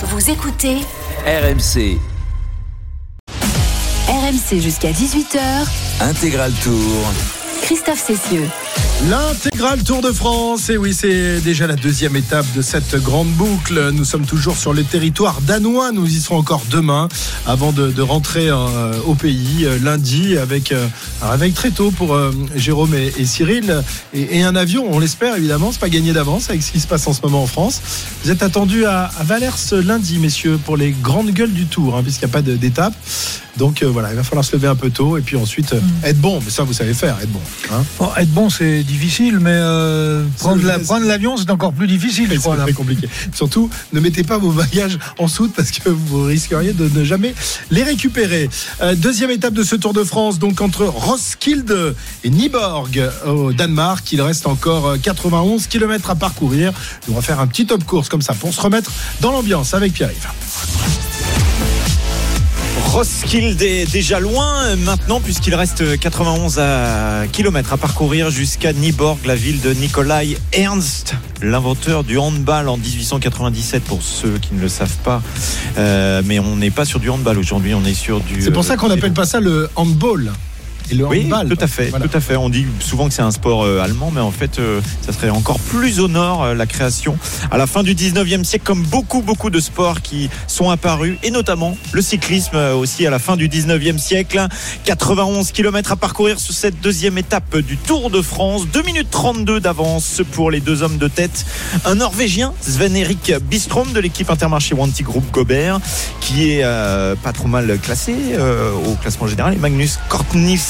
Vous écoutez RMC RMC jusqu'à 18h. Intégral Tour. Christophe Cessieux. L'intégral Tour de France, et oui, c'est déjà la deuxième étape de cette grande boucle. Nous sommes toujours sur le territoire danois. Nous y serons encore demain, avant de, rentrer euh, au pays euh, lundi avec euh, un réveil très tôt pour euh, Jérôme et, Cyril et, et un avion. On l'espère évidemment. C'est pas gagné d'avance avec ce qui se passe en ce moment en France. Vous êtes attendus à, à Valers lundi, messieurs, pour les grandes gueules du Tour, hein, puisqu'il n'y a pas d'étape. Donc euh, voilà, il va falloir se lever un peu tôt et puis ensuite euh, être bon. Mais ça, vous savez faire, être bon. Hein Bon, être bon, c'est difficile, mais euh, prendre la- C'est- prendre l'avion, c'est encore plus difficile, je C'est crois. très compliqué. Surtout, ne mettez pas vos bagages en soute parce que vous risqueriez de ne jamais les récupérer. Deuxième étape de ce Tour de France, donc entre Roskilde et Nyborg au Danemark. Il reste encore euh, 91 km à parcourir. On va faire un petit top course comme ça pour se remettre dans l'ambiance avec Pierre-Yves. Roskilde est déjà loin euh, maintenant puisqu'il reste 91 à kilomètres à parcourir jusqu'à Nyborg, la ville de Nikolai Ernst, l'inventeur du handball en 1897 pour ceux qui ne le savent pas. Euh, mais on n'est pas sur du handball aujourd'hui, on est sur du. C'est pour ça qu'on euh, n'appelle pas ça le handball. Et le Oui, handball. tout à fait, Voilà. tout à fait. On dit souvent que c'est un sport euh, allemand, mais en fait, euh, ça serait encore plus au nord euh, la création à la fin du 19e siècle, comme beaucoup, beaucoup de sports qui sont apparus, et notamment le cyclisme euh, aussi à la fin du 19e siècle. 91 km à parcourir sur cette deuxième étape du Tour de France. 2 minutes 32 d'avance pour les deux hommes de tête. Un Norvégien, Sven-Erik Bistrom de l'équipe Intermarché Wanty Group Gobert, qui est euh, pas trop mal classé euh, au classement général. Et Magnus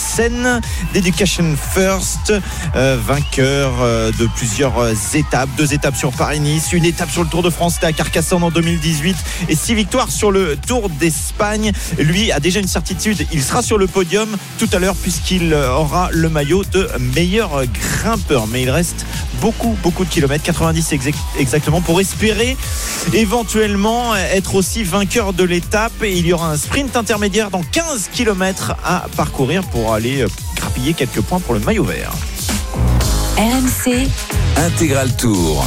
Kortnissen d'Education First, euh, vainqueur euh, de plusieurs euh, étapes. Deux étapes sur Paris-Nice, une étape sur le Tour de France, c'était à Carcassonne en 2018, et six victoires sur le Tour d'Espagne. Lui a déjà une certitude, il sera sur le podium tout à l'heure puisqu'il aura le maillot de meilleur grimpeur. Mais il reste beaucoup, beaucoup de kilomètres, 90 exact- exactement, pour espérer éventuellement être aussi vainqueur de l'étape. Et il y aura un sprint intermédiaire dans 15 km à parcourir pour aller euh, grappiller quelques points pour le maillot vert. RMC, Intégral Tour.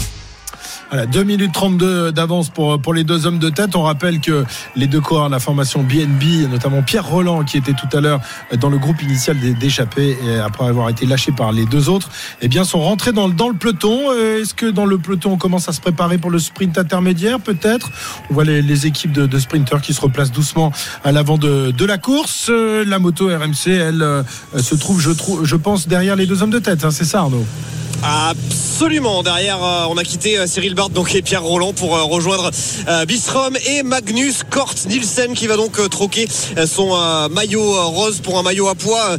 Voilà, 2 minutes 32 d'avance pour, pour les deux hommes de tête. On rappelle que les deux de la formation BNB, notamment Pierre Roland, qui était tout à l'heure dans le groupe initial des d'échappés, après avoir été lâché par les deux autres, eh bien, sont rentrés dans, dans le peloton. Euh, Est-ce que dans le peloton, on commence à se préparer pour le sprint intermédiaire, peut-être? On voit les, les équipes de, de sprinteurs qui se replacent doucement à l'avant de, de la course. Euh, La moto RMC, elle, euh, se trouve, je, je pense, derrière les deux hommes de tête. hein, C'est ça, Arnaud? Absolument. Derrière, on a quitté Cyril Donc, Pierre Roland pour euh, rejoindre euh, Bistrom et Magnus Kort Nielsen qui va donc euh, troquer son maillot rose pour un maillot à poids.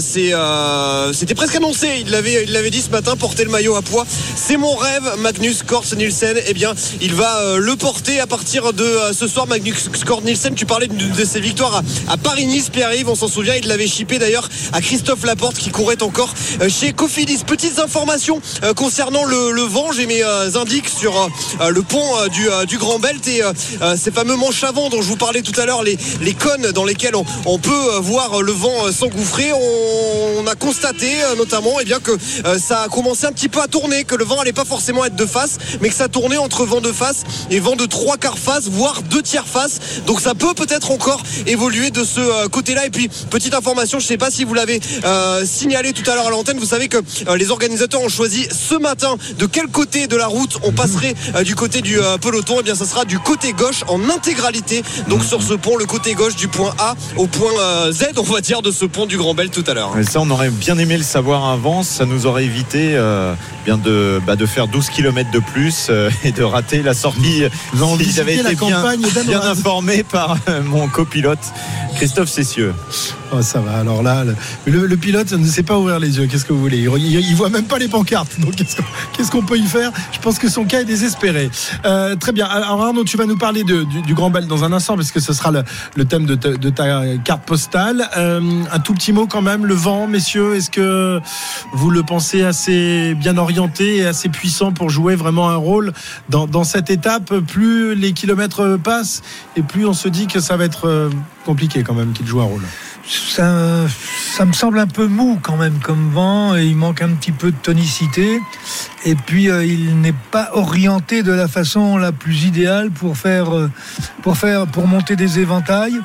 C'était presque annoncé. Il l'avait, il l'avait dit ce matin. Porter le maillot à poids, c'est mon rêve. Magnus Kort Nielsen, eh bien, il va le porter à partir de ce soir. Magnus Kort Nielsen, tu parlais de, ses victoires à, Paris-Nice. Pierre-Yves, on s'en souvient, il l'avait chippé d'ailleurs à Christophe Laporte qui courait encore chez Cofidis. Petites informations concernant le, le vent. J'ai mes indices sur euh, le pont euh, du, euh, Grand Belt et euh, euh, ces fameux manches avant dont je vous parlais tout à l'heure, les, cônes dans lesquels on, peut euh, voir le vent euh, s'engouffrer. On, a constaté euh, notamment eh bien, que euh, ça a commencé un petit peu à tourner, que le vent allait pas forcément être de face, mais que ça tournait entre vent de face et vent de trois quarts face, voire deux tiers face. Donc ça peut peut-être encore évoluer de ce euh, côté-là. Et puis, petite information, je sais pas si vous l'avez euh, signalé tout à l'heure à l'antenne, vous savez que euh, les organisateurs ont choisi ce matin de quel côté de la route on passerait euh, du côté du euh, peloton. Et bien, ça sera du côté gauche en intégralité. Donc sur ce pont, le côté gauche du point A au point euh, Z, on va dire, de ce pont du Grand Bel tout à l'heure. Ça, on aurait bien aimé le savoir avant. Ça nous aurait évité euh, bien de, bah, de faire 12 km de plus euh, et de rater la sortie. Vous avez Si la été bien, bien informé par euh, mon copilote Christophe Cessieux. Oh, ça va. Alors là, le, le- le pilote ne sait pas ouvrir les yeux. Qu'est-ce que vous voulez? Il, il- il voit même pas les pancartes. Donc qu'est-ce qu'on qu'est-ce qu'on peut y faire? Je pense que son est désespéré. Euh, très bien. Alors Arnaud, tu vas nous parler du, Grand Bel dans un instant, parce que ce sera le, thème de ta, carte postale. Euh, un tout petit mot quand même. Le vent, messieurs, est-ce que vous le pensez assez bien orienté et assez puissant pour jouer vraiment un rôle dans, dans cette étape? Plus les kilomètres passent et plus on se dit que ça va être euh, compliqué quand même qu'il joue un rôle. Ça, me semble un peu mou quand même comme vent et il manque un petit peu de tonicité. Et puis euh, il n'est pas orienté de la façon la plus idéale pour faire, euh, pour faire, pour monter des éventails.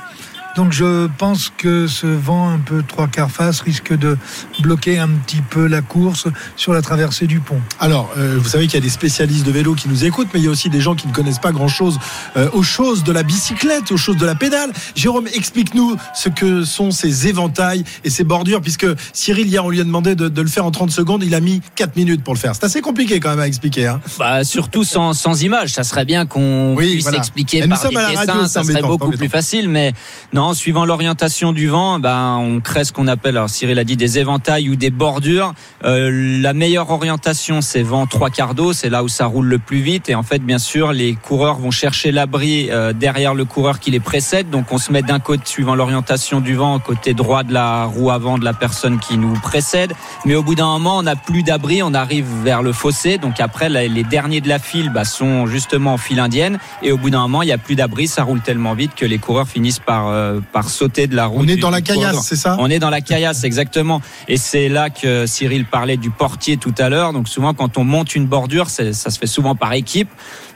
Donc je pense que ce vent un peu trois quarts face risque de bloquer un petit peu la course sur la traversée du pont. Alors, euh, vous savez qu'il y a des spécialistes de vélo qui nous écoutent, mais il y a aussi des gens qui ne connaissent pas grand-chose euh, aux choses de la bicyclette, aux choses de la pédale. Jérôme, explique-nous ce que sont ces éventails et ces bordures, puisque Cyril, hier, on lui a demandé de, de le faire en 30 secondes, il a mis 4 minutes pour le faire. C'est assez compliqué quand même à expliquer. Hein. Bah, surtout sans, sans images. Ça serait bien qu'on Oui, puisse voilà. expliquer Et par des dessins. ça serait beaucoup plus facile. Mais non, suivant l'orientation du vent, ben, on crée ce qu'on appelle, alors Cyril a dit des éventails ou des bordures. Euh, la meilleure orientation, c'est vent trois quarts d'eau. C'est là où ça roule le plus vite. Et en fait, bien sûr, les coureurs vont chercher l'abri euh, derrière le coureur qui les précède. Donc, on se met d'un côté, suivant l'orientation du vent, côté droit de la roue avant de la personne qui nous précède. Mais au bout d'un moment, on n'a plus d'abri. On arrive vers le fossé. Donc après, les derniers de la file bah, sont justement en file indienne. Et au bout d'un moment, il n'y a plus d'abri. Ça roule tellement vite que les coureurs finissent par, euh, par sauter de la route. On est du- dans la caillasse, c'est ça On est dans la caillasse, exactement. Et c'est là que Cyril parlait du portier tout à l'heure. Donc souvent, quand on monte une bordure, ça se fait souvent par équipe.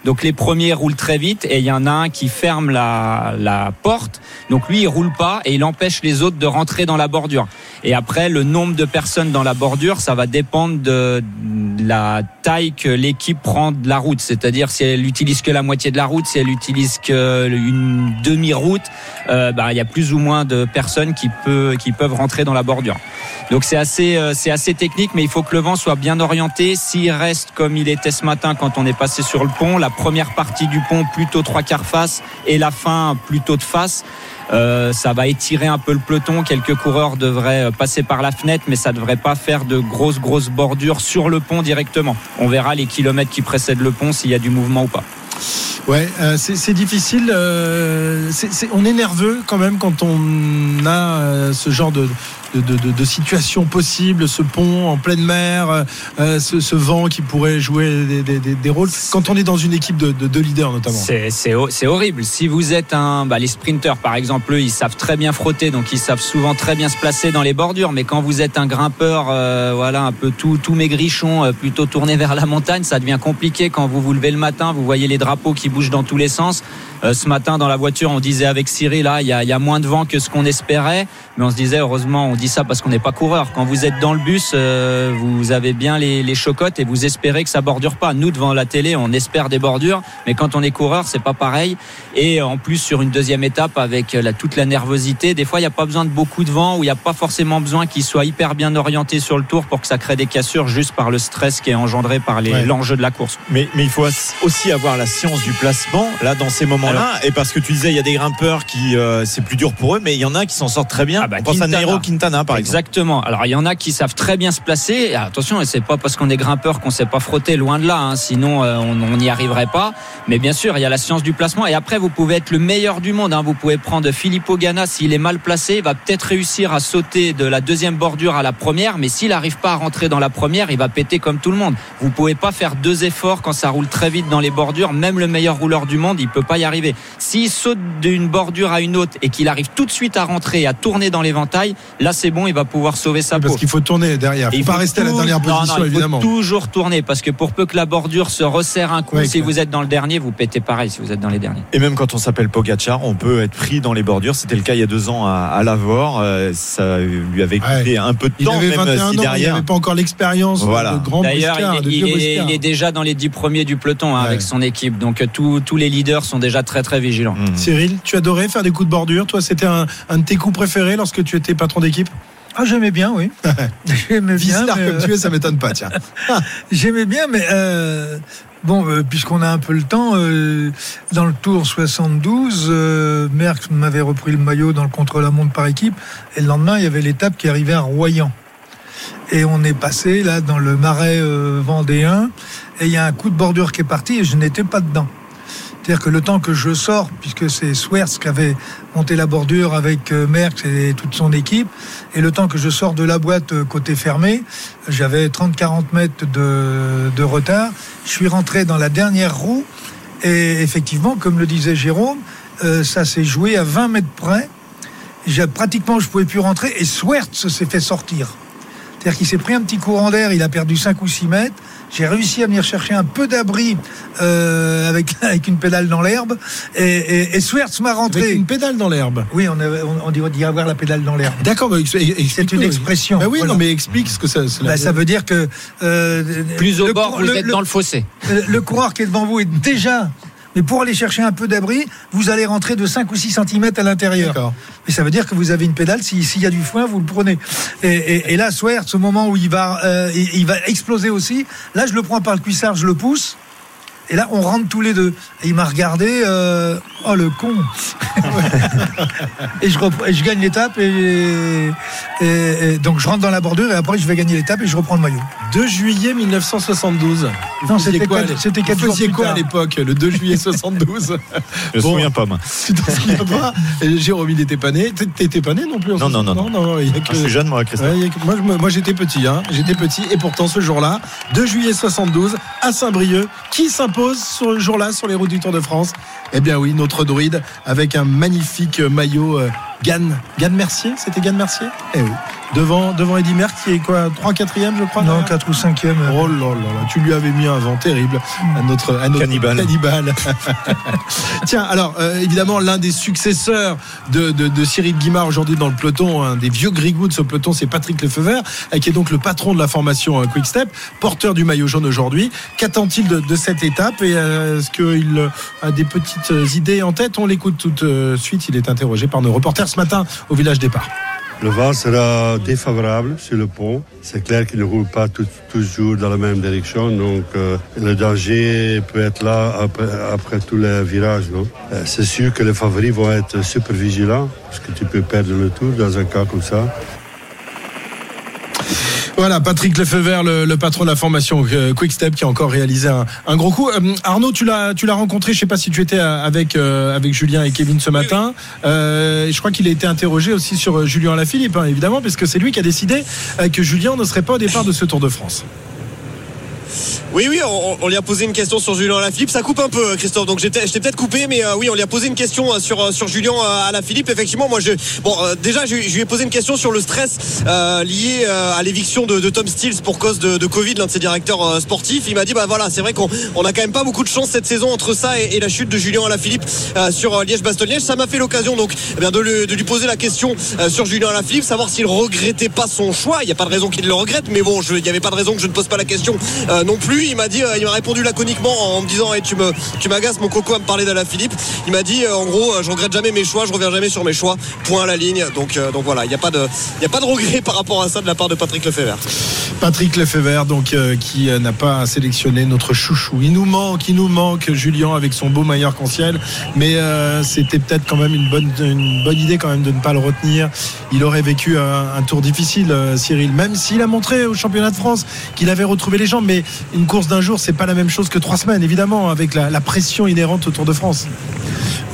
Donc les premiers roulent très vite et il y en a un qui ferme la, la porte. Donc lui, il roule pas et il empêche les autres de rentrer dans la bordure. Et après, le nombre de personnes dans la bordure, ça va dépendre de la taille que l'équipe prend de la route. C'est-à-dire si elle utilise que la moitié de la route, si elle utilise que une demi-route, euh, bah, il y a plus ou moins de personnes qui, peut, qui peuvent rentrer dans la bordure. Donc c'est assez, euh, c'est assez technique, mais il faut que le vent soit bien orienté. S'il reste comme il était ce matin quand on est passé sur le pont, la première partie du pont plutôt trois quarts face et la fin plutôt de face. Euh, ça va étirer un peu le peloton. Quelques coureurs devraient euh, passer par la fenêtre, mais ça ne devrait pas faire de grosses, grosses bordures sur le pont directement. On verra les kilomètres qui précèdent le pont s'il y a du mouvement ou pas. Ouais, euh, c'est difficile. on est nerveux quand même quand on a ce genre de, de, de, de- de situation possible, ce pont en pleine mer, euh, ce, ce vent qui pourrait jouer des, rôles. Quand on est dans une équipe de, de leaders notamment. C'est- C'est ho- c'est horrible. Si vous êtes un, bah, les sprinteurs par exemple, eux, ils savent très bien frotter, donc ils savent souvent très bien se placer dans les bordures. Mais quand vous êtes un grimpeur, euh, voilà, un peu tout, tout maigrichon, euh, plutôt tourné vers la montagne, ça devient compliqué quand vous vous levez le matin. Vous voyez les drapeaux qui bougent dans tous les sens. Euh, ce matin, dans la voiture, on disait avec Cyril, là, il y y a moins de vent que ce qu'on espérait, mais on se disait heureusement, on dit ça parce qu'on n'est pas coureur. Quand vous êtes dans le bus, euh, vous avez bien les, les chocottes et vous espérez que ça bordure pas. Nous, devant la télé, on espère des bordures, mais quand on est coureur, c'est pas pareil. Et en plus, sur une deuxième étape, avec la, toute la nervosité, des fois, il n'y a pas besoin de beaucoup de vent ou il n'y a pas forcément besoin qu'il soit hyper bien orienté sur le tour pour que ça crée des cassures juste par le stress qui est engendré par les- Ouais. l'enjeu de la course. Mais, mais il faut aussi avoir la science du placement là dans ces moments-là. Et parce que tu disais, il y a des grimpeurs qui euh, c'est plus dur pour eux, mais il y en a qui s'en sortent très bien. Ah bah, On pense à Quintana. Exemple. Exactement. Alors il y en a qui savent très bien se placer. Attention, et c'est pas parce qu'on est grimpeur qu'on sait pas frotter, loin de là. hein. Sinon, euh, on n'y arriverait pas. Mais bien sûr, il y a la science du placement. Et après, vous pouvez être le meilleur du monde. hein. Vous pouvez prendre Filippo Ganna s'il est mal placé, il va peut-être réussir à sauter de la deuxième bordure à la première. Mais s'il n'arrive pas à rentrer dans la première, il va péter comme tout le monde. Vous pouvez pas faire deux efforts quand ça roule très vite dans les bordures. Même le meilleur rouleur du monde, il peut pas y arriver. S'il saute d'une bordure à une autre et qu'il arrive tout de suite à rentrer à tourner dans l'éventail, là c'est bon, il va pouvoir sauver sa Parce peau. qu'il faut tourner derrière. Il Et faut pas rester à la dernière non, non, position, il faut évidemment. toujours tourner parce que pour peu que la bordure se resserre un coup, si clair. vous êtes dans le dernier, vous pétez pareil si vous êtes dans les derniers. Et même quand on s'appelle Pogacar, on peut être pris dans les bordures. C'était le cas il y a deux ans à, à Lavore. Euh, Ça lui avait coûté un peu de Il temps, avait même 21 si ans, il derrière. n'avait pas encore l'expérience Voilà. de grand D'ailleurs, il, il il est déjà dans les dix premiers du peloton hein, Ouais. avec son équipe. Donc euh, tous- les leaders sont déjà très très vigilants. Mhm. Cyril, tu adorais faire des coups de bordure. Toi, c'était un, un de tes coups préférés lorsque tu étais patron d'équipe? Ah, j'aimais bien, oui. j'aimais bien. Mais, comme euh, tu es, ça m'étonne pas, tiens. J'aimais bien, mais euh, bon, euh, puisqu'on a un peu le temps, euh, dans le Tour 72, euh, Merckx m'avait repris le maillot dans le contre-la-montre par équipe, et le lendemain, il y avait l'étape qui arrivait à Royan. Et on est passé là dans le marais euh, vendéen, et il y a un coup de bordure qui est parti, et je n'étais pas dedans. C'est-à-dire que le temps que je sors, puisque c'est Swerts qui avait monté la bordure avec euh, Merckx et toute son équipe, et le temps que je sors de la boîte euh, côté fermé, j'avais 30-40 mètres de, retard. Je suis rentré dans la dernière roue, et effectivement, comme le disait Jérôme, euh, ça s'est joué à 20 mètres près. Pratiquement, je pouvais plus rentrer, et Swerts s'est fait sortir. C'est-à-dire qu'il s'est pris un petit courant d'air, il a perdu 5 ou 6 mètres. J'ai réussi à venir chercher un peu d'abri euh, avec, avec une pédale dans l'herbe. Et, et, et Swerts m'a Avec rentré. une pédale dans l'herbe. Oui, on, avait- on, on dit, on dit avoir la pédale dans l'herbe. D'accord, bah, explique-nous. une expression, Bah oui, voilà. non, mais explique ce que ça. Bah, ça veut dire que euh, Plus au le bord, cour- vous le- êtes le- dans le fossé. Euh, le coureur qui est devant vous est déjà. Mais pour aller chercher un peu d'abri, vous allez rentrer de 5 ou 6 cm à l'intérieur. Mais ça veut dire que vous avez une pédale, si- s'il y a du foin, vous le prenez. Et, et, et là, Swerts, au moment où il va, euh, il, il va exploser aussi, là, je le prends par le cuissard, je le pousse. Et là, on rentre tous les deux. Et il m'a regardé, euh, oh le con. et, je repre- et je gagne l'étape. Et, et- et donc je rentre dans la bordure et après je vais gagner l'étape et je reprends le maillot. 2 juillet 1972. Vous Non, c'était quoi, c'était vous jours faisiez plus quoi à tard. l'époque, le 2 juillet 72 Je me Bon. souviens pas, moi. Tu t'en souviens pas Jérôme, il n'était pas né. T'é- T'étais pas né non plus en Non, non, non, 72? non, non, il y a Ah, que- je suis jeune, moi, Christophe. Ouais, il y a que- moi, me- j'étais petit, hein. j'étais petit, et pourtant ce jour-là, 2 juillet 72, à Saint-Brieuc, qui s'impose ce jour-là sur les routes du Tour de France. Eh bien oui, notre druide avec un magnifique maillot euh, Gann, Gann Mercier, c'était Gann Mercier? Eh oui. Devant, devant Eddy Merckx qui est quoi 3 4 je crois Non, derrière 4 ou 5e. Oh là là là, tu lui avais mis un vent terrible à notre, à notre Cannibale. cannibale. Tiens, alors euh, évidemment l'un des successeurs de, de, de Cyril Guimard aujourd'hui dans le peloton, un des vieux Grigouds de ce peloton, c'est Patrick Lefeuvert, euh, qui est donc le patron de la formation euh, Quick Step, porteur du maillot jaune aujourd'hui. Qu'attend-il de, de cette étape et euh, est-ce qu'il a des petites idées en tête? On l'écoute tout de suite. Il est interrogé par nos reporters ce matin au village départ. Le vent sera défavorable sur le pont. C'est clair qu'il ne roule pas toujours dans la même direction, donc euh, le danger peut être là après, après tous les virages. Euh, C'est sûr que les favoris vont être super vigilants, parce que tu peux perdre le tour dans un cas comme ça. Voilà, Patrick Lefeuvert, le, le patron de la formation euh, Quick Step, qui a encore réalisé un, un gros coup. Euh, Arnaud, tu l'as, tu l'as rencontré. Je sais pas si tu étais euh, avec euh, avec Julien et Kevin ce matin. Euh, je crois qu'il a été interrogé aussi sur Julien Alaphilippe, hein, évidemment, parce que c'est lui qui a décidé que Julien ne serait pas au départ de ce Tour de France. Oui, oui, on, lui a posé une question sur Julien Alaphilippe. Ça coupe un peu, Christophe. Donc j'étais, peut-être coupé, mais euh, oui, on lui a posé une question euh, sur euh, sur Julien Alaphilippe. Effectivement, moi, bon, déjà, je, lui ai posé une question sur le stress lié à l'éviction de, Tom Stills pour cause de, Covid, l'un de ses directeurs sportifs. Il m'a dit, bah voilà, c'est vrai qu'on on a quand même pas beaucoup de chance cette saison entre ça et, la chute de Julien Alaphilippe sur Liège-Bastogne-Liège. Ça m'a fait l'occasion donc eh de, lui, poser la question sur Julien Alaphilippe, savoir s'il regrettait pas son choix. Il n'y a pas de raison qu'il le regrette, mais bon, il n'y avait pas de raison que je ne pose pas la question non plus. Il m'a dit, euh, il m'a répondu laconiquement en me disant, hey, tu me, tu m'agaces mon coco à me parler d'Alaphilippe. Il m'a dit, euh, en gros, euh, je regrette jamais mes choix, je reviens jamais sur mes choix. Point à la ligne. Donc, donc voilà, il n'y a pas de, il a pas de regret par rapport à ça de la part de Patrick Lefebvre. Patrick Lefebvre, donc qui n'a pas sélectionné notre chouchou. Il nous manque, il nous manque Julien avec son beau maillot arc-en-ciel, mais c'était peut-être quand même une bonne, une bonne idée quand même de ne pas le retenir. Il aurait vécu un, tour difficile, Cyril, même s'il a montré au championnat de France qu'il avait retrouvé les jambes. Mais une course d'un jour, c'est pas la même chose que trois semaines, évidemment, avec la, pression inhérente au Tour de France.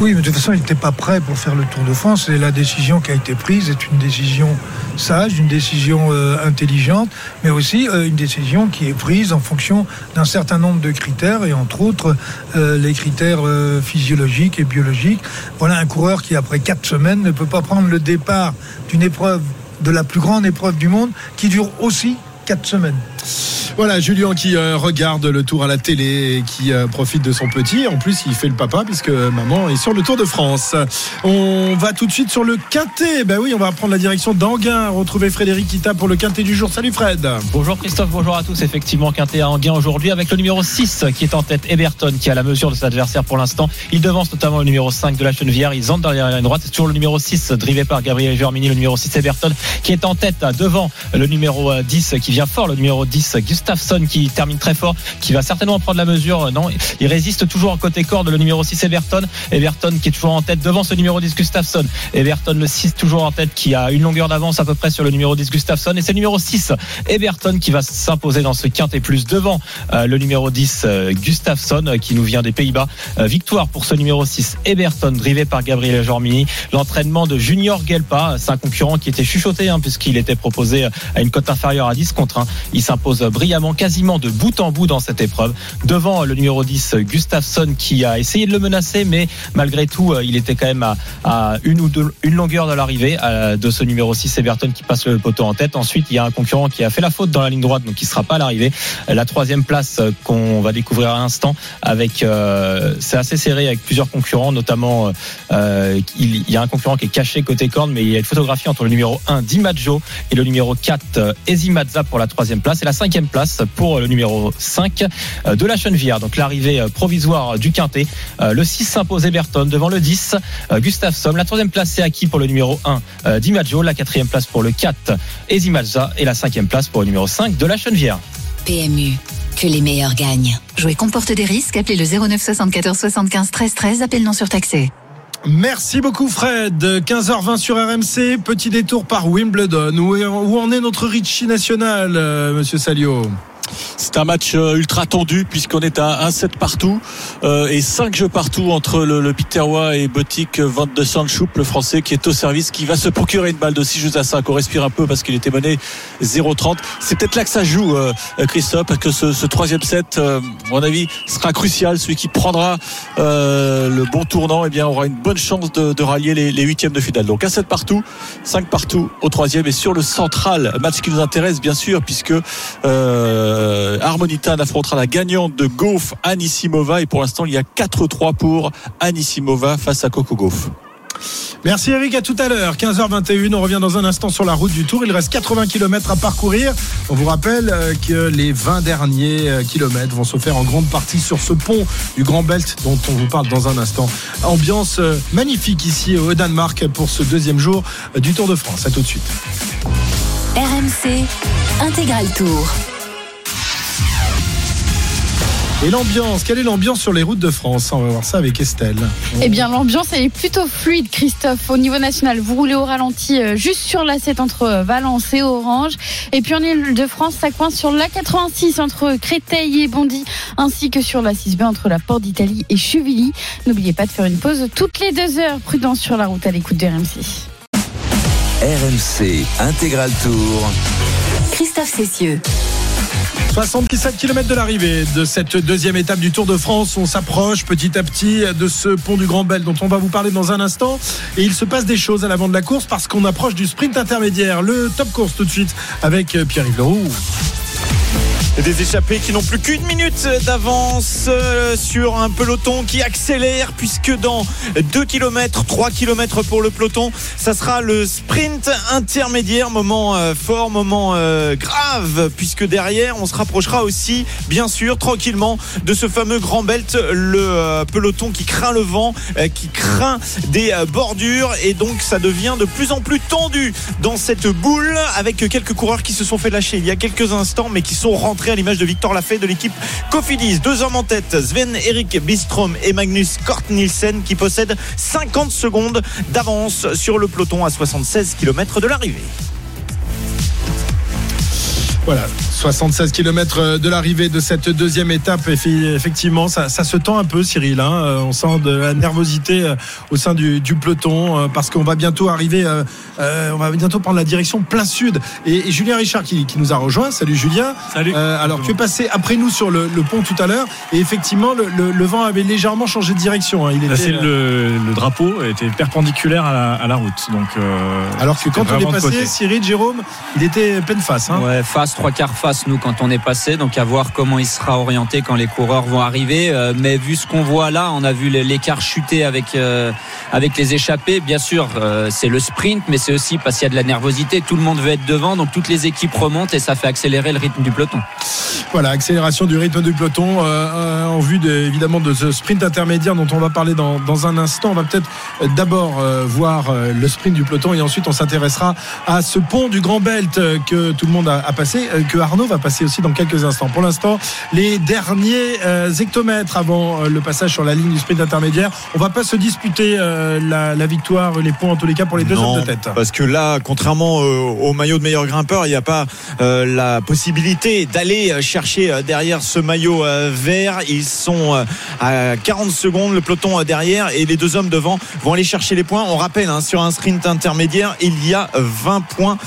Oui, mais de toute façon, il n'était pas prêt pour faire le Tour de France. Et la décision qui a été prise est une décision sage, une décision euh, intelligente, mais aussi euh, une décision qui est prise en fonction d'un certain nombre de critères, et entre autres euh, les critères physiologiques et biologiques. Voilà un coureur qui, après quatre semaines, ne peut pas prendre le départ d'une épreuve, de la plus grande épreuve du monde, qui dure aussi quatre semaines. Voilà, Julien qui euh, regarde le tour à la télé et qui euh, profite de son petit. En plus, il fait le papa puisque maman est sur le Tour de France. On va tout de suite sur le quintet. Ben oui, on va prendre la direction d'Anguin. Retrouver Frédéric Kita pour le quintet du jour. Salut Fred. Bonjour Christophe, bonjour à tous. Effectivement, Quintet à Anguin aujourd'hui avec le numéro 6 qui est en tête, Eberton, qui a la mesure de son adversaire pour l'instant. Il devance notamment le numéro 5 de la Chenevière. Ils entrent derrière la ligne droite. C'est toujours le numéro 6 drivé par Gabriel Germini, le numéro 6 Eberton, qui est en tête devant le numéro 10 qui vient fort, le numéro 10 Gustafsson qui termine très fort, qui va certainement prendre la mesure. Non, il résiste toujours côté corde, le numéro 6 Eberton. Eberton qui est toujours en tête devant ce numéro 10 Gustafsson. Eberton le 6 toujours en tête qui a une longueur d'avance à peu près sur le numéro 10 Gustafsson. Et c'est le numéro 6 Eberton qui va s'imposer dans ce quintet plus devant euh, le numéro 10 euh, Gustafsson euh, qui nous vient des Pays-Bas. Euh, victoire pour ce numéro 6 Eberton drivé par Gabriel Jormini. L'entraînement de Junior Gelpa, c'est un concurrent qui était chuchoté hein, puisqu'il était proposé à une cote inférieure à 10 contre 1. Il s'impose brillamment brillamment, quasiment de bout en bout dans cette épreuve, devant le numéro 10 Gustafsson qui a essayé de le menacer, mais malgré tout, il était quand même à, une ou deux, une longueur de l'arrivée de ce numéro 6 Everton qui passe le poteau en tête. Ensuite, il y a un concurrent qui a fait la faute dans la ligne droite, donc qui sera pas à l'arrivée. La troisième place qu'on va découvrir à l'instant, avec euh, c'est assez serré avec plusieurs concurrents, notamment euh, il y a un concurrent qui est caché côté corne, mais il y a une photographie entre le numéro 1 Dimaggio et le numéro 4 euh, Ezimazza pour la troisième place et la cinquième place pour le numéro 5 euh, de la Chenevière. Donc l'arrivée provisoire du Quintet. Le 6 s'impose Everton devant le 10 Gustafsson. La troisième place c'est acquis pour le numéro 1 Dimaggio. La quatrième place pour le 4 Ezimazza et la cinquième place pour le numéro 5 de la Chenevière. PMU. Que les meilleurs gagnent. Jouer comporte des risques. Appelez le 09 74 75 13 13. Appel non surtaxé. Merci beaucoup Fred. 15h20 sur RMC. Petit détour par Wimbledon. Où, en est notre Richie national, euh, Monsieur Salio? C'est un match euh, ultra tendu puisqu'on est à 1-7 partout euh, et 5 jeux partout entre le, le et Botic Van de le français qui est au service, qui va se procurer une balle de 6 jeux à 5. On respire un peu parce qu'il était mené 0-30. C'est peut-être là que ça joue, euh, Christophe, parce que ce, ce troisième set, à mon avis, sera crucial. Celui qui prendra le bon tournant, eh bien, aura une bonne chance de, de rallier les, les, huitièmes de finale. Donc 1-7 partout, 5 partout au troisième et sur le central, match qui nous intéresse bien sûr puisque euh, Harmonitan affrontera la gagnante de Goff, Anisimova. Et pour l'instant, il y a 4-3 pour Anisimova face à Coco Goff. Merci Eric, à tout à l'heure, 15h21. On revient dans un instant sur la route du Tour. Il reste 80 km à parcourir. On vous rappelle euh, que les 20 derniers euh, kilomètres vont se faire en grande partie sur ce pont du Grand Belt dont on vous parle dans un instant. Ambiance magnifique ici au Danemark pour ce deuxième jour du Tour de France. À tout de suite. RMC Intégral Tour. Et l'ambiance, quelle est l'ambiance sur les routes de France? On va voir ça avec Estelle. Eh bien, l'ambiance, elle est plutôt fluide, Christophe. Au niveau national, vous roulez au ralenti euh, juste sur la 7 entre Valence et Orange. Et puis en Ile-de-France, ça coince sur la 86 entre Créteil et Bondy, ainsi que sur la 6B entre la Porte d'Italie et Chuvilly. N'oubliez pas de faire une pause toutes les deux heures. Prudence sur la route à l'écoute de RMC. RMC Intégral Tour. Christophe Cessieux. 77 km de l'arrivée de cette deuxième étape du Tour de France. On s'approche petit à petit de ce pont du Grand Bel dont on va vous parler dans un instant. Et il se passe des choses à l'avant de la course parce qu'on approche du sprint intermédiaire. Le top course tout de suite avec Pierre-Yves Leroux. Des échappés qui n'ont plus qu'une minute d'avance euh, sur un peloton qui accélère puisque dans 2 km, 3 km pour le peloton, ça sera le sprint intermédiaire, moment euh, fort, moment euh, grave puisque derrière on se rapprochera aussi bien sûr tranquillement de ce fameux grand belt, le peloton qui craint le vent, qui craint des bordures. Et donc ça devient de plus en plus tendu dans cette boule avec quelques coureurs qui se sont fait lâcher il y a quelques instants mais qui sont rentrés à l'image de Victor Lafay de l'équipe Cofidis. Deux hommes en tête, Sven Erik Bistrom et Magnus Kort Nielsen qui possèdent 50 secondes d'avance sur le peloton à 76 km de l'arrivée. Voilà, 76 km de l'arrivée de cette deuxième étape. Effectivement, ça, ça se tend un peu, Cyril. Hein. Euh, on sent de la nervosité euh, au sein du, du peloton euh, parce qu'on va bientôt arriver, on va bientôt prendre la direction plein sud. Et, Julien Richard qui, qui, nous a rejoint. Salut Julien. Salut. alors tu es passé après nous sur le, le pont tout à l'heure et effectivement le, le, vent avait légèrement changé de direction. Hein. Il était, le, drapeau était perpendiculaire à la, à la route. Donc, alors que quand on est passé, Cyril, Jérôme, il était pleine face. Hein. Ouais, face trois quarts face nous quand on est passé, donc à voir comment il sera orienté quand les coureurs vont arriver. Euh, mais vu ce qu'on voit là, on a vu l'écart chuter avec euh, avec les échappés. Bien sûr, euh, c'est le sprint, mais c'est aussi parce qu'il y a de la nervosité. Tout le monde veut être devant, donc toutes les équipes remontent et ça fait accélérer le rythme du peloton. Voilà, accélération du rythme du peloton en vue de, évidemment de ce sprint intermédiaire dont on va parler dans, un instant. On va peut-être d'abord voir le sprint du peloton et ensuite on s'intéressera à ce pont du Grand Belt que tout le monde a, passé que Arnaud va passer aussi dans quelques instants. Pour l'instant, les derniers euh, hectomètres avant euh, le passage sur la ligne du sprint intermédiaire. On va pas se disputer la, victoire, les points en tous les cas pour les deux hommes de tête. Parce que là, contrairement au maillot de meilleur grimpeur, il n'y a pas la possibilité d'aller chercher derrière ce maillot vert. Ils sont à 40 secondes, le peloton derrière et les deux hommes devant vont aller chercher les points. On rappelle, hein, sur un sprint intermédiaire, il y a 20 points,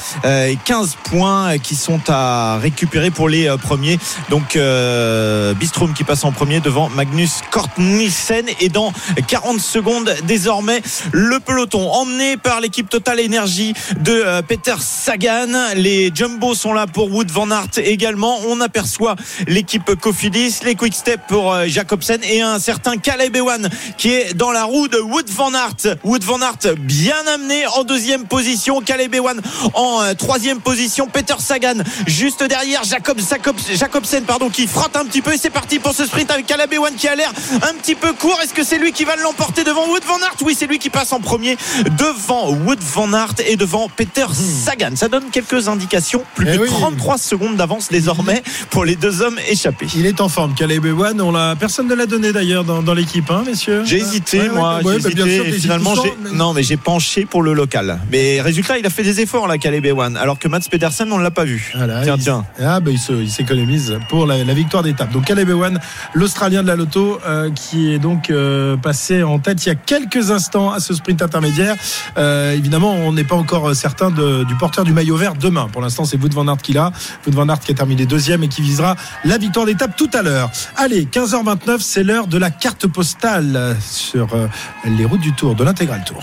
15 points qui sont à récupérer pour les euh, premiers. Donc euh, qui passe en premier devant Magnus Kort Nielsen et dans 40 secondes désormais le peloton emmené par l'équipe Total Energy de euh, Peter Sagan. Les Jumbo sont là pour Wood Van Aert également. On aperçoit l'équipe Cofidis, les Quick Step pour euh, Jacobsen et un certain Caleb Ewan qui est dans la roue de Wood Van Aert. Wood Van Aert bien amené en deuxième position, Caleb Ewan en troisième position, Peter Sagan juste derrière Jacob, Jacob- Jacobsen pardon qui frotte un petit peu et c'est parti pour ce sprint avec Caleb Ewan qui a l'air un petit peu court. Est-ce que c'est lui qui va l'emporter devant Wood Van Aert? Oui, c'est lui qui passe en premier devant Wood Van Aert et devant Peter Sagan. Ça donne quelques indications. Plus Eh de oui. 33 secondes d'avance désormais pour les deux hommes échappés. Il est en forme, Caleb Ewan. On l'a, personne ne l'a donné d'ailleurs dans, dans l'équipe, hein, messieurs. J'ai hésité, Ouais, moi. ouais, j'ai bah, hésité, sûr, et t'hésites finalement, j'ai, mais- non, mais j'ai penché pour le local. Mais résultat, il a fait des efforts, là, Caleb Ewan. Alors que Mats Pedersen, on ne l'a pas vu. Voilà, tiens, il- tiens. Ah, bah, il, se- il s'économise pour la, la victoire d'étape. Donc Caleb Ewan, l'Australien de la Loto, euh, qui est donc euh, passé en tête il y a quelques instants à ce sprint intermédiaire. Euh, évidemment, on n'est pas encore certain de- du porteur du maillot vert demain. Pour l'instant, c'est Wout van Aert qui l'a. Wout van Aert qui a terminé deuxième et qui visera la victoire d'étape tout à l'heure. Allez, 15h29, c'est l'heure de la carte postale euh, sur euh, les routes du Tour, de l'intégral Tour.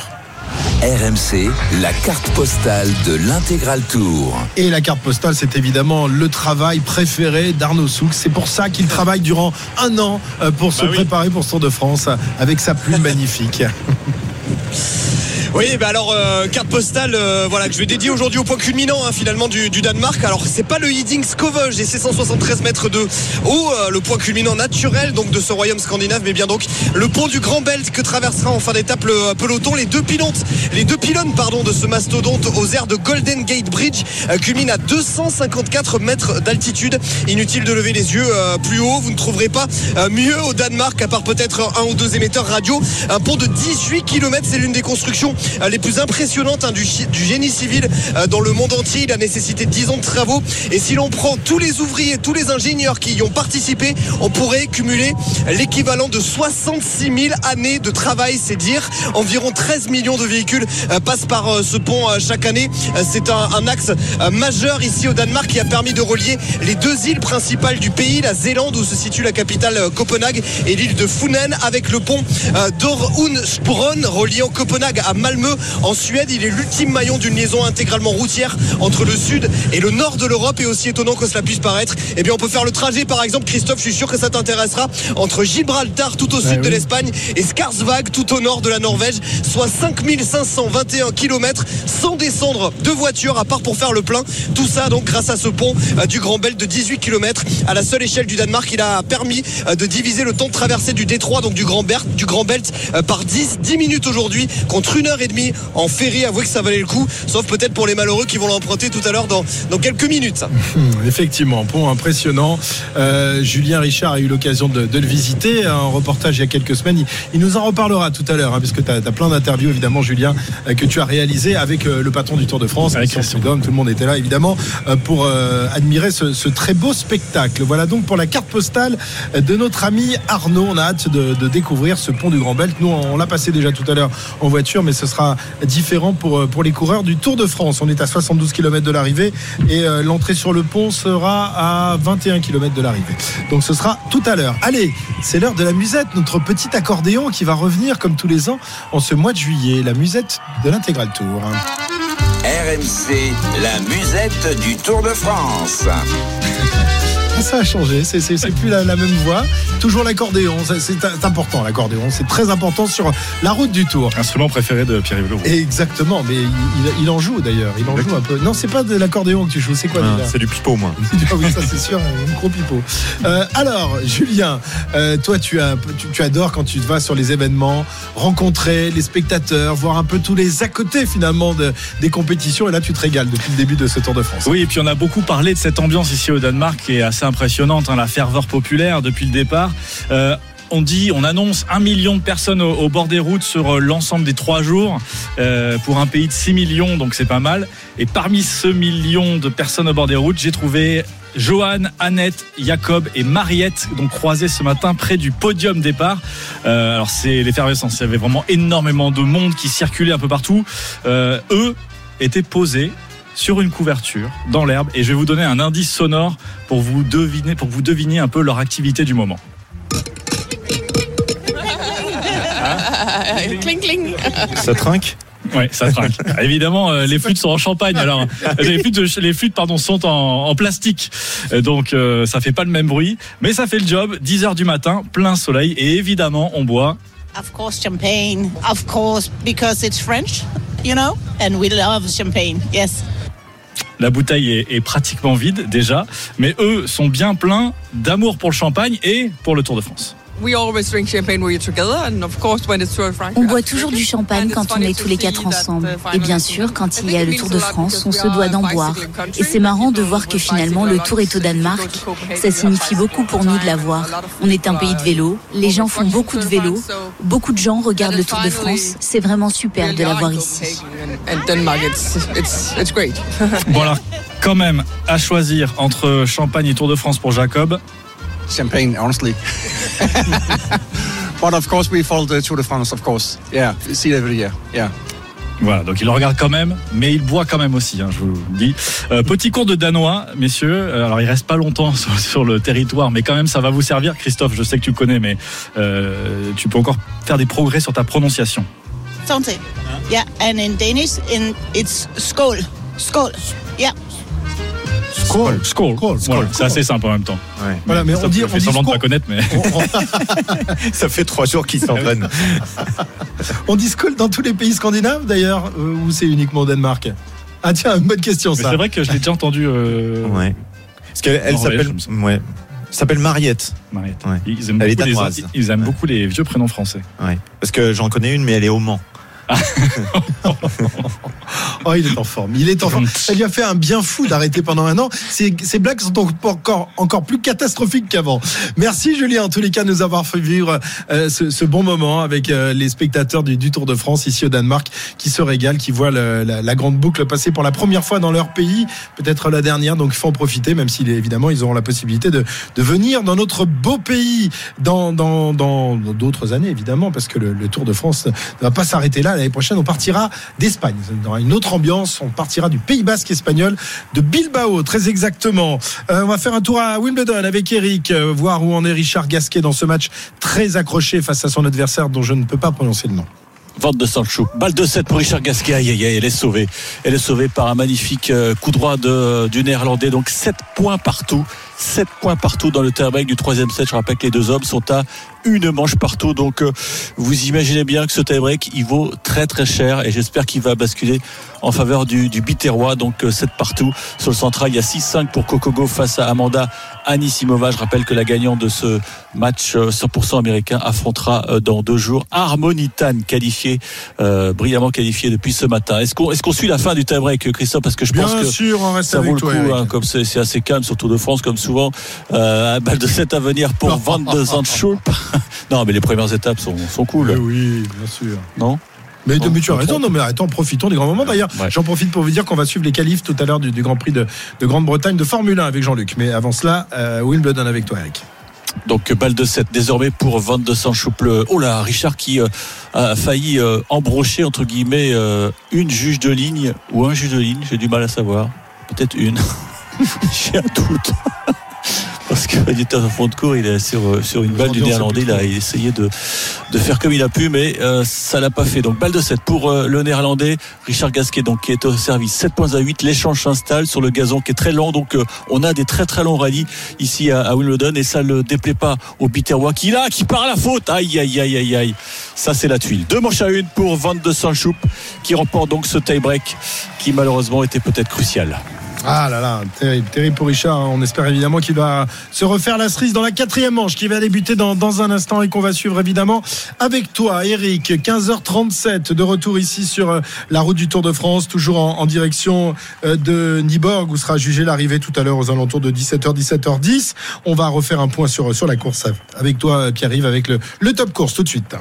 RMC, la carte postale de l'intégral tour. Et la carte postale, c'est évidemment le travail préféré d'Arnaud Souk. C'est pour ça qu'il travaille durant un an euh, pour se Bah oui. préparer pour ce Tour de France euh, avec sa plume magnifique. Oui, bah alors euh, carte postale, euh, voilà que je vais dédier aujourd'hui au point culminant hein, finalement du, du Danemark. Alors c'est pas le Hiding Skovoj et ses 173 mètres de haut, euh, le point culminant naturel donc de ce royaume scandinave, mais bien donc le pont du Grand Belt que traversera en fin d'étape le peloton. Les deux pilotes, les deux pylônes pardon de ce mastodonte aux airs de Golden Gate Bridge euh, culminent à 254 mètres d'altitude. Inutile de lever les yeux euh, plus haut, vous ne trouverez pas euh, mieux au Danemark à part peut-être un ou deux émetteurs radio. Un pont de 18 km, c'est l'une des constructions les plus impressionnantes hein, du, génie civil dans le monde entier. Il a nécessité 10 ans de travaux. Et si l'on prend tous les ouvriers, tous les ingénieurs qui y ont participé, on pourrait cumuler l'équivalent de 66 000 années de travail, c'est dire. Environ 13 millions de véhicules euh, passent par euh, ce pont euh, chaque année. C'est un, un axe majeur ici au Danemark qui a permis de relier les deux îles principales du pays, la Zélande où se situe la capitale Copenhague et l'île de Funen avec le pont d'Orunspron reliant Copenhague à Malmö en Suède. Il est l'ultime maillon d'une liaison intégralement routière entre le sud et le nord de l'Europe et aussi étonnant que cela puisse paraître. Eh bien, on peut faire le trajet, par exemple, Christophe, je suis sûr que ça t'intéressera, entre Gibraltar tout au sud de l'Espagne et Skarsvåg tout au nord de la Norvège, soit 5521 km sans descendre de voiture à part pour faire le plein. Tout ça donc grâce à ce pont euh, du Grand Belt de 18 km à la seule échelle du Danemark. Il a permis euh, de diviser le temps de traversée du détroit donc du Grand Belt, du Grand Belt euh, par 10, 10 minutes aujourd'hui contre une heure et demie en ferry. Avouez que ça valait le coup, sauf peut-être pour les malheureux qui vont l'emprunter tout à l'heure dans, dans quelques minutes. Effectivement, pont impressionnant. Julien Richard a eu l'occasion de, le visiter, un reportage il y a quelques semaines. Il, nous en reparlera tout à l'heure, hein, parce que tu as, plein d'interviews, évidemment, Julien, que tu as réalisé avec euh, le patron du Tour de France, Avec Christian Prudhomme. Tout le monde était là, évidemment, euh, pour euh, admirer ce, ce très beau spectacle. Voilà donc pour la carte postale de notre ami Arnaud. On a hâte de, de découvrir ce pont du Grand Belt. Nous, on l'a passé déjà tout à l'heure en voiture, mais ce sera différent pour, euh, pour les coureurs du Tour de France. On est à 72 km de l'arrivée et euh, l'entrée sur le pont sera à 21 km de l'arrivée. Donc ce sera tout à l'heure. Allez, c'est l'heure de la musette, notre petit accordéon qui va revenir comme tous les ans en ce mois de juillet, la musette de l'intégral tour. RMC, la musette du Tour de France. Ça a changé, c'est c'est- c'est plus la, la même voix. Toujours l'accordéon, c'est c'est important l'accordéon, c'est très important sur la route du Tour. Instrument préféré de Pierre-Yves Leroux. Exactement, mais il, il- il en joue d'ailleurs, il en joue un peu. Non, c'est pas de l'accordéon que tu joues, c'est quoi Ah, c'est du pipeau, moi. Ah oui, ça c'est sûr, un gros pipeau. Euh, alors, Julien, euh, toi tu, as, tu, tu adores quand tu vas sur les événements, rencontrer les spectateurs, voir un peu tous les à côté finalement de- des compétitions. Et là, tu te régales depuis le début de ce Tour de France. Oui, et puis on a beaucoup parlé de cette ambiance ici au Danemark qui est assez impressionnante, hein, la ferveur populaire depuis le départ. Euh, on dit, on annonce un million de personnes au, bord des routes sur euh, l'ensemble des trois jours euh, pour un pays de 6 millions, donc c'est pas mal. Et parmi ce million de personnes au bord des routes, j'ai trouvé Johan, Annette, Jacob et Mariette, donc croisés ce matin près du podium départ. Alors c'est l'effervescence, il y avait vraiment énormément de monde qui circulait un peu partout. Eux étaient posés sur une couverture dans l'herbe et je vais vous donner un indice sonore pour vous deviner pour que vous deviniez un peu leur activité du moment. cling cling. Ça trinque Oui, ça trinque. Évidemment, euh, les flûtes sont en champagne. Alors, euh, les flûtes, les flûtes pardon, sont en, en plastique. Euh, Donc, euh, ça fait pas le même bruit. Mais ça fait le job. 10 heures du matin, plein soleil. Et évidemment, on boit. Of course, champagne. Of course, because it's French, you know, and we love champagne. Yes. La bouteille est, pratiquement vide déjà. Mais eux sont bien pleins d'amour pour le champagne et pour le Tour de France. We always drink champagne when we're together, and of course when it's Tour de France. On boit toujours du champagne quand on est tous les quatre ensemble. Et bien sûr, quand il y a le Tour de France, on se doit d'en boire. Et c'est marrant de voir que finalement le Tour est au Danemark. Ça signifie beaucoup pour nous de l'avoir. On est un pays de vélo, les gens font beaucoup de vélo, beaucoup de gens regardent le Tour de France. C'est vraiment super de l'avoir ici. Bon alors, quand même, à choisir entre champagne et Tour de France pour Jacob. Champagne, honestly. but of course, we follow the Tour de France, of course. Yeah, see it every year. Yeah. Voilà, donc il le regarde quand même, mais il boit quand même aussi, hein, je vous le dis. Euh, petit cours de danois, messieurs. Euh, Alors il reste pas longtemps sur, sur le territoire, mais quand même ça va vous servir. Christophe, je sais que tu connais, mais euh, tu peux encore faire des progrès sur ta prononciation. Something. Yeah, and in Danish, in it's skål. Skål. Yeah. Skål. Skål. Voilà, c'est assez simple en même temps. Voilà, mais on Ça dit- me on fait dit semblant de pas connaître, mais. Ça fait trois jours qu'ils s'entraînent. On dit skål dans tous les pays scandinaves d'ailleurs, euh, ou c'est uniquement au Danemark? Ah tiens, une bonne question ça. c'est vrai que je l'ai déjà entendu. euh, Ouais. Parce qu'elle s'appelle. Ouais. s'appelle Mariette. Mariette. Ouais. Ils aiment, Elle est beaucoup les, danoise. ils aiment beaucoup les vieux prénoms français. Ouais. Parce que j'en connais une, mais elle est au Mans. Oh, il est en forme. Il est en forme. Ça lui a fait un bien fou d'arrêter pendant un an. Ces, blagues sont encore, encore plus catastrophiques qu'avant. Merci Julien, en tous les cas, de nous avoir fait vivre euh, ce, ce bon moment avec euh, les spectateurs du, du Tour de France ici au Danemark qui se régalent, qui voient le- la, la grande boucle passer pour la première fois dans leur pays, peut-être la dernière. Donc il faut en profiter, même si évidemment ils auront la possibilité de, de venir dans notre beau pays dans dans dans d'autres années évidemment, parce que le, le Tour de France ne va pas s'arrêter là. L'année prochaine, on partira d'Espagne. Dans une autre ambiance, on partira du Pays Basque espagnol, de Bilbao, très exactement. Euh, on va faire un tour à Wimbledon avec Eric, euh, voir où en est Richard Gasquet dans ce match très accroché face à son adversaire dont je ne peux pas prononcer le nom. Vente de Sancho. Balle de 7 pour Richard Gasquet. Aïe, aïe, aïe, elle est sauvée. Elle est sauvée par un magnifique euh, coup droit du néerlandais. Donc 7 points partout. 7 points partout dans le tie-break du troisième set. Je rappelle que les deux hommes sont à une manche partout. Donc euh, vous imaginez bien que ce tie-break, il vaut très très cher. Et j'espère qu'il va basculer en faveur du, du Biterrois. Donc euh, 7 partout. Sur le central, il y a 6-5 pour Kokogo face à Amanda Anisimova. Je rappelle que la gagnante de ce match euh, 100% américain affrontera euh, dans deux jours Harmonitan, qualifié, euh, brillamment qualifié depuis ce matin. Est-ce qu'on est qu'on suit la fin du tie-break, Christophe? Parce que je Bien pense que sûr, on reste ça vaut le coup, hein, comme c'est assez calme sur Tour de France, comme souvent. Euh, un balle de 7 à venir pour 22 ans de Schulp. non, mais les premières étapes sont, sont cool. oui, bien sûr. Non Mais, Non, mais tu as raison, non, mais attends, profitons des grands moments. D'ailleurs, j'en profite pour vous dire qu'on va suivre les qualifs tout à l'heure du, du Grand Prix de, de Grande-Bretagne de Formule 1 avec Jean-Luc. Mais avant cela, euh, Wimbledon avec toi, Eric. Donc balle de 7 désormais pour Van de Sanchouple. Oh là, Richard qui euh, a failli euh, embrocher entre guillemets euh, une juge de ligne ou un juge de ligne, j'ai du mal à savoir. Peut-être une. j'ai un doute. Que de fond de cours, il est sur, euh, sur une balle du néerlandais, il a essayé de, de faire comme il a pu, mais euh, ça l'a pas fait. Donc balle de 7 pour euh, le néerlandais, Richard Gasquet, donc qui est au service 7 points à 8. L'échange s'installe sur le gazon qui est très lent, donc euh, on a des très très longs rallyes ici à, à Wimbledon et ça ne déplaît pas au Biterrois qui là, qui part à la faute. Aïe aïe aïe aïe aïe. Ça c'est la tuile. Deux manches à une pour Van de Sanchoup qui remporte donc ce tie-break qui malheureusement était peut-être crucial. Ah là là, terrible, terrible pour Richard. On espère évidemment qu'il va se refaire la cerise dans la quatrième manche qui va débuter dans, dans un instant et qu'on va suivre évidemment avec toi, Eric. 15h37 de retour ici sur euh, la route du Tour de France, toujours en, direction euh, de Niborg où sera jugée l'arrivée tout à l'heure aux alentours de 17h, 17h10. On va refaire un point sur, sur la course avec toi, Pierre-Yves, avec le, le top course tout de suite.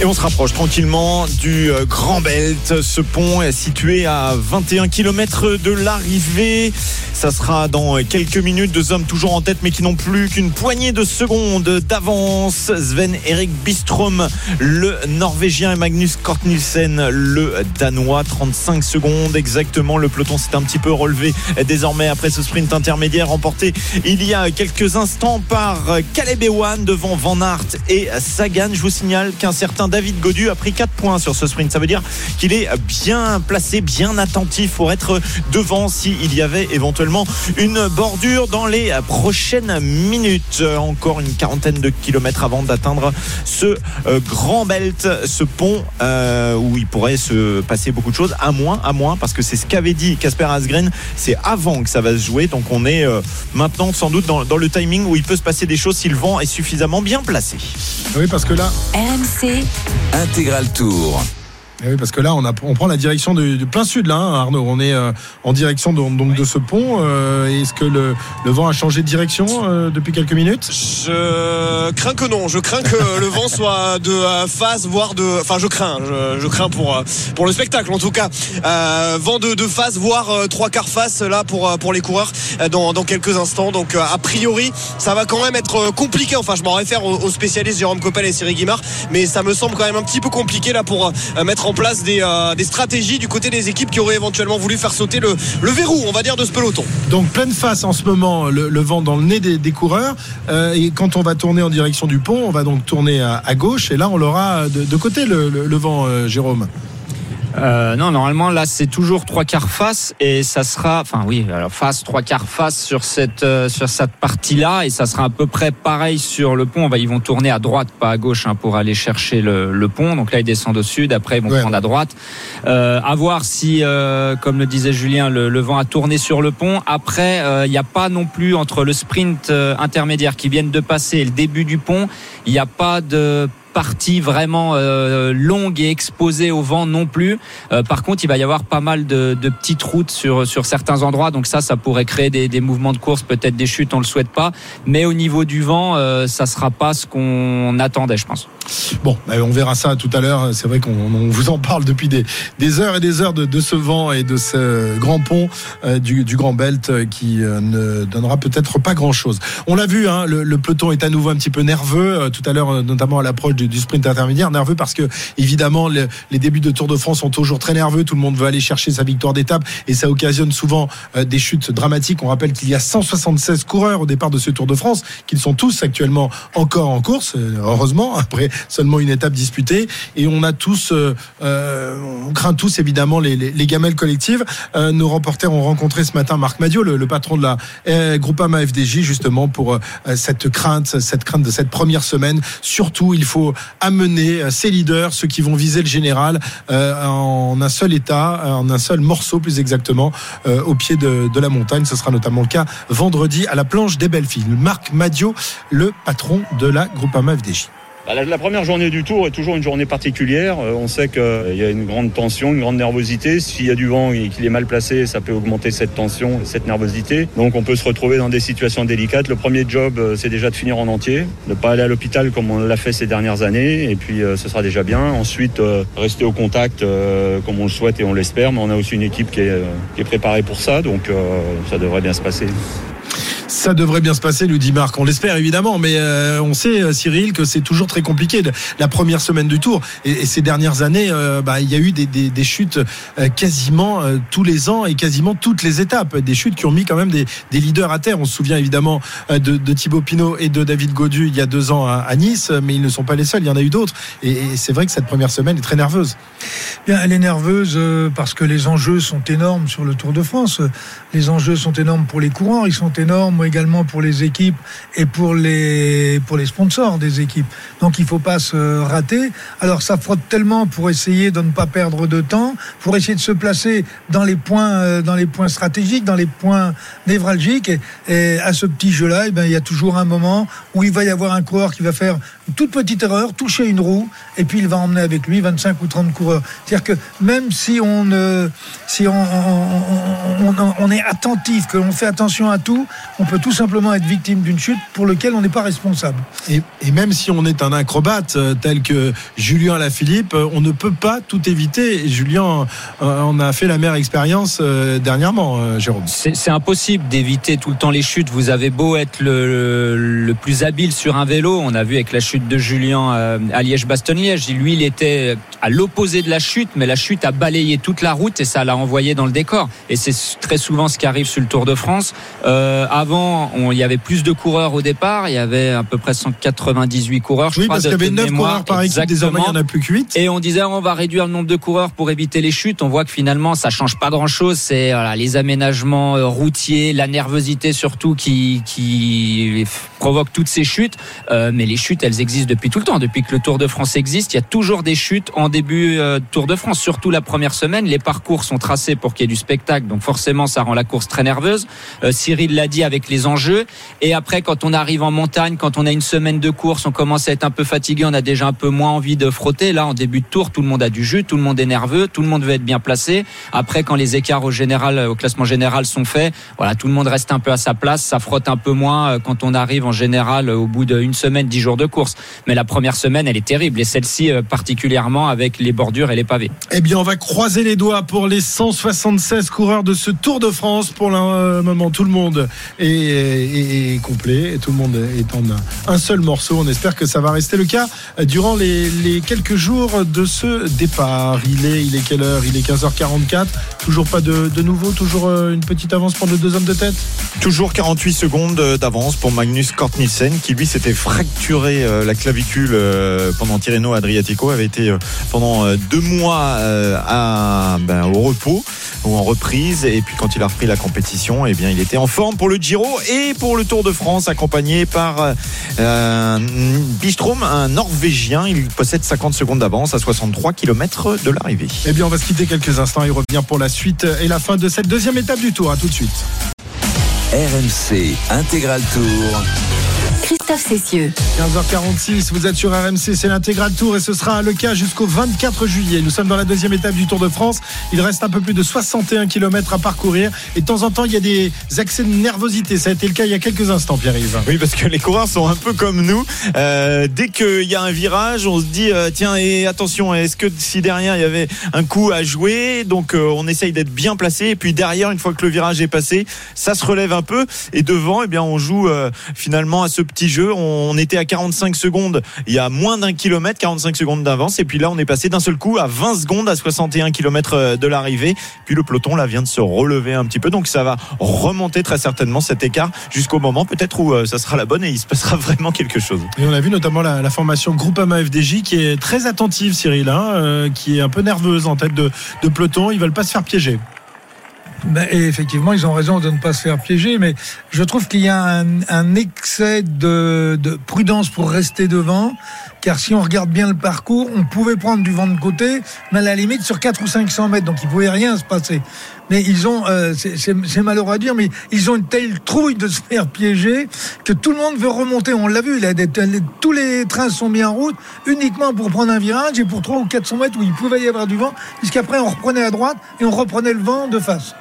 Et on se rapproche tranquillement du euh, Grand Belt. Ce pont est situé à 21 km de l'arrivée. Ça sera dans quelques minutes. Deux hommes toujours en tête, mais qui n'ont plus qu'une poignée de secondes d'avance. Sven Erik Bistrom, le Norvégien, et Magnus Kort Nielsen, le Danois. 35 secondes exactement. Le peloton s'est un petit peu relevé désormais après ce sprint intermédiaire remporté il y a quelques instants par Caleb Ewan devant Van Aert et Sagan. Je vous signale qu'un certain David Godu a pris 4 points sur ce sprint. Ça veut dire qu'il est bien placé, bien attentif pour être devant s'il y avait éventuellement une bordure dans les prochaines minutes. Encore une quarantaine de kilomètres avant d'atteindre ce euh, grand belt, ce pont euh, où il pourrait se passer beaucoup de choses, à moins, à moins, parce que c'est ce qu'avait dit Casper Asgren, c'est avant que ça va se jouer, donc on est euh, maintenant sans doute dans, dans le timing où il peut se passer des choses si le vent est suffisamment bien placé. Oui, parce que là, RMC, Intégral Tour. Eh oui, parce que là, on, a, on prend la direction du, du plein sud, là, hein, Arnaud. On est euh, en direction de, donc de ce pont. Euh, Est-ce que le, le vent a changé de direction euh, depuis quelques minutes? Je crains que non. Je crains que le vent soit de euh, face, voire de. Enfin, je crains. Je, je crains pour euh, pour le spectacle, en tout cas. Euh, vent de, de face, voire trois quarts face là pour pour les coureurs euh, dans, dans quelques instants. Donc, euh, a priori, ça va quand même être compliqué. Enfin, je m'en réfère aux, aux spécialistes Jérôme Coppel et Cyril Guimard, mais ça me semble quand même un petit peu compliqué là pour euh, mettre en place des, euh, des stratégies du côté des équipes qui auraient éventuellement voulu faire sauter le, verrou, on va dire, de ce peloton. Donc pleine face en ce moment, le, vent dans le nez des, coureurs. Euh, et quand on va tourner en direction du pont, on va donc tourner à, gauche. Et là, on l'aura de, côté le vent, euh, Jérôme. Euh, non, normalement là c'est toujours trois quarts face et ça sera, enfin oui, alors face trois quarts face sur cette euh, sur cette partie-là et ça sera à peu près pareil sur le pont. On va, ils vont tourner à droite, pas à gauche, hein, pour aller chercher le, le pont. Donc là ils descendent au sud, après ils vont Ouais. prendre à droite. Euh, à voir si, euh, comme le disait Julien, le, le vent a tourné sur le pont. Après, euh, il n'y a pas non plus entre le sprint euh, intermédiaire qui viennent de passer et le début du pont, il n'y a pas de partie vraiment euh, longue et exposée au vent non plus. Euh, par contre, il va y avoir pas mal de, petites routes sur sur certains endroits. Donc ça, ça pourrait créer des, des mouvements de course, peut-être des chutes. On le souhaite pas. Mais au niveau du vent, euh, ça sera pas ce qu'on attendait, je pense. Bon, bah, on verra ça tout à l'heure. C'est vrai qu'on on vous en parle depuis des, des heures et des heures de, ce vent et de ce grand pont euh, du, du Grand Belt euh, qui euh, ne donnera peut-être pas grand-chose. On l'a vu, hein, le, le peloton est à nouveau un petit peu nerveux. euh, tout à l'heure, euh, notamment à l'approche du, du sprint intermédiaire, nerveux parce que évidemment le- les débuts de Tour de France sont toujours très nerveux. Tout le monde veut aller chercher sa victoire d'étape et ça occasionne souvent euh, des chutes dramatiques. On rappelle qu'il y a 176 coureurs au départ de ce Tour de France, qu'ils sont tous actuellement encore en course, euh, heureusement, après seulement une étape disputée. Et on a tous, euh, on craint tous évidemment les, les, les gamelles collectives. Nos reporters ont rencontré ce matin Marc Madio, le, le patron de la Groupama FDJ, justement pour cette crainte, cette crainte de cette première semaine. Surtout, il faut amener euh, ces leaders, ceux qui vont viser le général, euh, en un seul état, en un seul morceau plus exactement, euh, au pied de, de la montagne. Ce sera notamment le cas vendredi à la planche des belles filles. Marc Madio, le patron de la Groupama FDJ. Bah, La, première journée du tour est toujours une journée particulière. Euh, on sait qu'il y a une grande tension, une grande nervosité. S'il y a du vent et qu'il est mal placé, ça peut augmenter cette tension, cette nervosité. Donc on peut se retrouver dans des situations délicates. Le premier job, euh, c'est déjà de finir en entier, de pas aller à l'hôpital comme on l'a fait ces dernières années. Et puis euh, ce sera déjà bien. Ensuite, euh, rester au contact euh, comme on le souhaite et on l'espère. Mais on a aussi une équipe qui est, euh, préparée pour ça. Donc euh, ça devrait bien se passer. Ça devrait bien se passer, nous dit Marc. On l'espère évidemment, mais euh, on sait, euh, Cyril, que c'est toujours très compliqué la première semaine du Tour. Et, ces dernières années, euh, bah, il y a eu des, des- chutes quasiment tous les ans et quasiment toutes les étapes. Des chutes qui ont mis quand même des, des leaders à terre. On se souvient évidemment de, de Thibaut Pinot et de David Godu il y a deux ans à, Nice, mais ils ne sont pas les seuls. Il y en a eu d'autres. Et, c'est vrai que cette première semaine est très nerveuse. Bien, elle est nerveuse parce que les enjeux sont énormes sur le Tour de France. Les enjeux sont énormes pour les coureurs, ils sont énormes également pour les équipes et pour les pour les sponsors des équipes. Donc il faut pas se rater. Alors ça frotte tellement pour essayer de ne pas perdre de temps, pour essayer de se placer dans les points euh, dans les points stratégiques, dans les points névralgiques. Et, à ce petit jeu-là, eh ben, il y a toujours un moment où il va y avoir un coureur qui va faire une toute petite erreur, toucher une roue, et puis il va emmener avec lui 25 ou 30 coureurs. C'est-à-dire que même si on, si on- on- on est attentif, que l'on fait attention à tout, on peut peut tout simplement être victime d'une chute pour laquelle on n'est pas responsable. Et, et, même si on est un acrobate euh, tel que Julien Lafilippe, euh, on ne peut pas tout éviter. Et Julien euh, on a fait la meilleure expérience euh, dernièrement, euh, Jérôme. C'est impossible d'éviter tout le temps les chutes. Vous avez beau être le, le, plus habile sur un vélo. On a vu avec la chute de Julien euh, à Liège-Bastogne-Liège. Lui, il était à l'opposé de la chute, mais la chute a balayé toute la route et ça l'a envoyé dans le décor. Et c'est très souvent ce qui arrive sur le Tour de France. Euh, on, il y avait plus de coureurs au départ. Il y avait à peu près 198 coureurs. Je oui, crois, parce qu'il y avait 9 coureurs par équipe. Désormais, il n'y en a plus que 8. Et on disait, on va réduire le nombre de coureurs pour éviter les chutes. On voit que finalement, ça change pas grand-chose. C'est voilà, les aménagements euh, routiers, la nervosité surtout qui, qui provoque toutes ces chutes. Euh, mais les chutes, elles existent depuis tout le temps. Depuis que le Tour de France existe, il y a toujours des chutes en début euh, Tour de France. Surtout la première semaine, les parcours sont tracés pour qu'il y ait du spectacle. Donc forcément, ça rend la course très nerveuse. Euh, Cyril l'a dit avec les enjeux. Et après, quand on arrive en montagne, quand on a une semaine de course, on commence à être un peu fatigué, on a déjà un peu moins envie de frotter. Là, en début de tour, tout le monde a du jus, tout le monde est nerveux, tout le monde veut être bien placé. Après, quand les écarts au général, au classement général sont faits, voilà, tout le monde reste un peu à sa place. Ça frotte un peu moins quand on arrive en général au bout d'une semaine, dix jours de course. Mais la première semaine, elle est terrible. Et celle-ci, particulièrement avec les bordures et les pavés. Eh bien, on va croiser les doigts pour les 176 coureurs de ce Tour de France. Pour le moment, tout le monde est, est, complet. Et tout le monde est en un seul morceau. On espère que ça va rester le cas durant les, quelques jours de ce départ. Il est, il est quelle heure? Il est 15h44. Toujours pas de, nouveau? Toujours une petite avance pour nos deux hommes de tête? Toujours 48 secondes d'avance pour Magnus Kort Nielsen qui lui s'était fracturé la clavicule pendant Tirreno Adriatico. Avait été pendant deux mois ben, au repos ou en reprise. Et puis quand il a repris la compétition eh bien il était en forme pour le Giro et pour le Tour de France accompagné par euh, Bistrom un norvégien. Il possède 50 secondes d'avance à 63 km de l'arrivée. Et eh bien on va se quitter quelques instants. Il revient pour la suite et la fin de cette deuxième étape du Tour. À tout de suite. RMC Intégral Tour Christophe Cessieux. 15h46, vous êtes sur RMC, c'est l'intégral tour et ce sera le cas jusqu'au 24 juillet. Nous sommes dans la deuxième étape du Tour de France. Il reste un peu plus de 61 km à parcourir et de temps en temps il y a des accès de nervosité. Ça a été le cas il y a quelques instants, Pierre-Yves. Oui, parce que les coureurs sont un peu comme nous. Euh, dès qu'il y a un virage, on se dit euh, tiens et attention, est-ce que si derrière il y avait un coup à jouer, donc euh, on essaye d'être bien placé et puis derrière une fois que le virage est passé, ça se relève un peu et devant, eh bien on joue euh, finalement à ce petit jeu. On était à 45 secondes il y a moins d'un kilomètre, 45 secondes d'avance. Et puis là, on est passé d'un seul coup à 20 secondes à 61 km de l'arrivée. Puis le peloton là vient de se relever un petit peu. Donc ça va remonter très certainement cet écart jusqu'au moment peut-être où ça sera la bonne et il se passera vraiment quelque chose. Et on a vu notamment la, la formation Groupama FDJ qui est très attentive, Cyril, hein, euh, qui est un peu nerveuse en tête de, de peloton. Ils veulent pas se faire piéger. Ben, et effectivement, ils ont raison de ne pas se faire piéger, mais je trouve qu'il y a un, un excès de, de, prudence pour rester devant, car si on regarde bien le parcours, on pouvait prendre du vent de côté, mais à la limite sur 4 ou 500 mètres, donc il pouvait rien se passer. Mais ils ont, euh, c'est malheureux à dire, mais ils ont une telle trouille de se faire piéger que tout le monde veut remonter. On l'a vu, là, tous les trains sont mis en route uniquement pour prendre un virage et pour 3 ou 400 mètres où il pouvait y avoir du vent, puisqu'après on reprenait à droite et on reprenait le vent de face.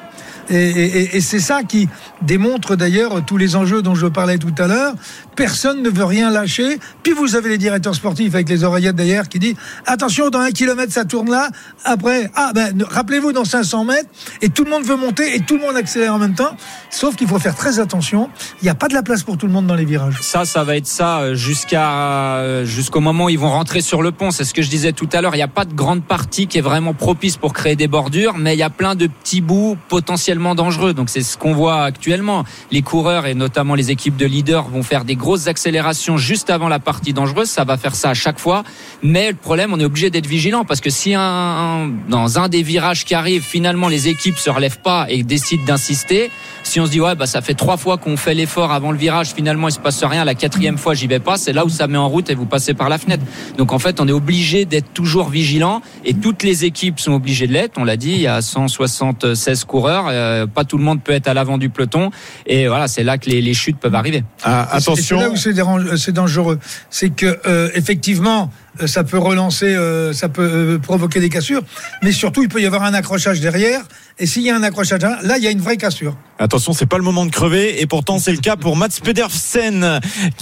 Et, c'est ça qui démontre d'ailleurs tous les enjeux dont je parlais tout à l'heure. Personne ne veut rien lâcher. Puis vous avez les directeurs sportifs avec les oreillettes d'ailleurs qui disent attention dans un kilomètre ça tourne là. Après ah ben rappelez-vous dans 500 mètres et tout le monde veut monter et tout le monde accélère en même temps. Sauf qu'il faut faire très attention. Il n'y a pas de la place pour tout le monde dans les virages. Ça ça va être ça jusqu'à jusqu'au moment où ils vont rentrer sur le pont. C'est ce que je disais tout à l'heure. Il n'y a pas de grande partie qui est vraiment propice pour créer des bordures, mais il y a plein de petits bouts potentiels dangereux. Donc c'est ce qu'on voit actuellement. Les coureurs et notamment les équipes de leaders vont faire des grosses accélérations juste avant la partie dangereuse. Ça va faire ça à chaque fois. Mais le problème, on est obligé d'être vigilant parce que si un, dans un des virages qui arrive, finalement les équipes se relèvent pas et décident d'insister, si on se dit ouais bah ça fait trois fois qu'on fait l'effort avant le virage, finalement il se passe rien, la quatrième fois j'y vais pas, c'est là où ça met en route et vous passez par la fenêtre. Donc en fait on est obligé d'être toujours vigilant et toutes les équipes sont obligées de l'être. On l'a dit, il y a 176 coureurs, euh, pas tout le monde peut être à l'avant du peloton et voilà c'est là que les, les, chutes peuvent arriver. Ah, attention. C'est là où c'est dangereux, c'est que euh, effectivement ça peut relancer, euh, ça peut euh, provoquer des cassures, mais surtout il peut y avoir un accrochage derrière Et s'il y a un accrochage, là, il y a une vraie cassure. Attention, c'est pas le moment de crever et pourtant c'est le cas pour Mats Pedersen.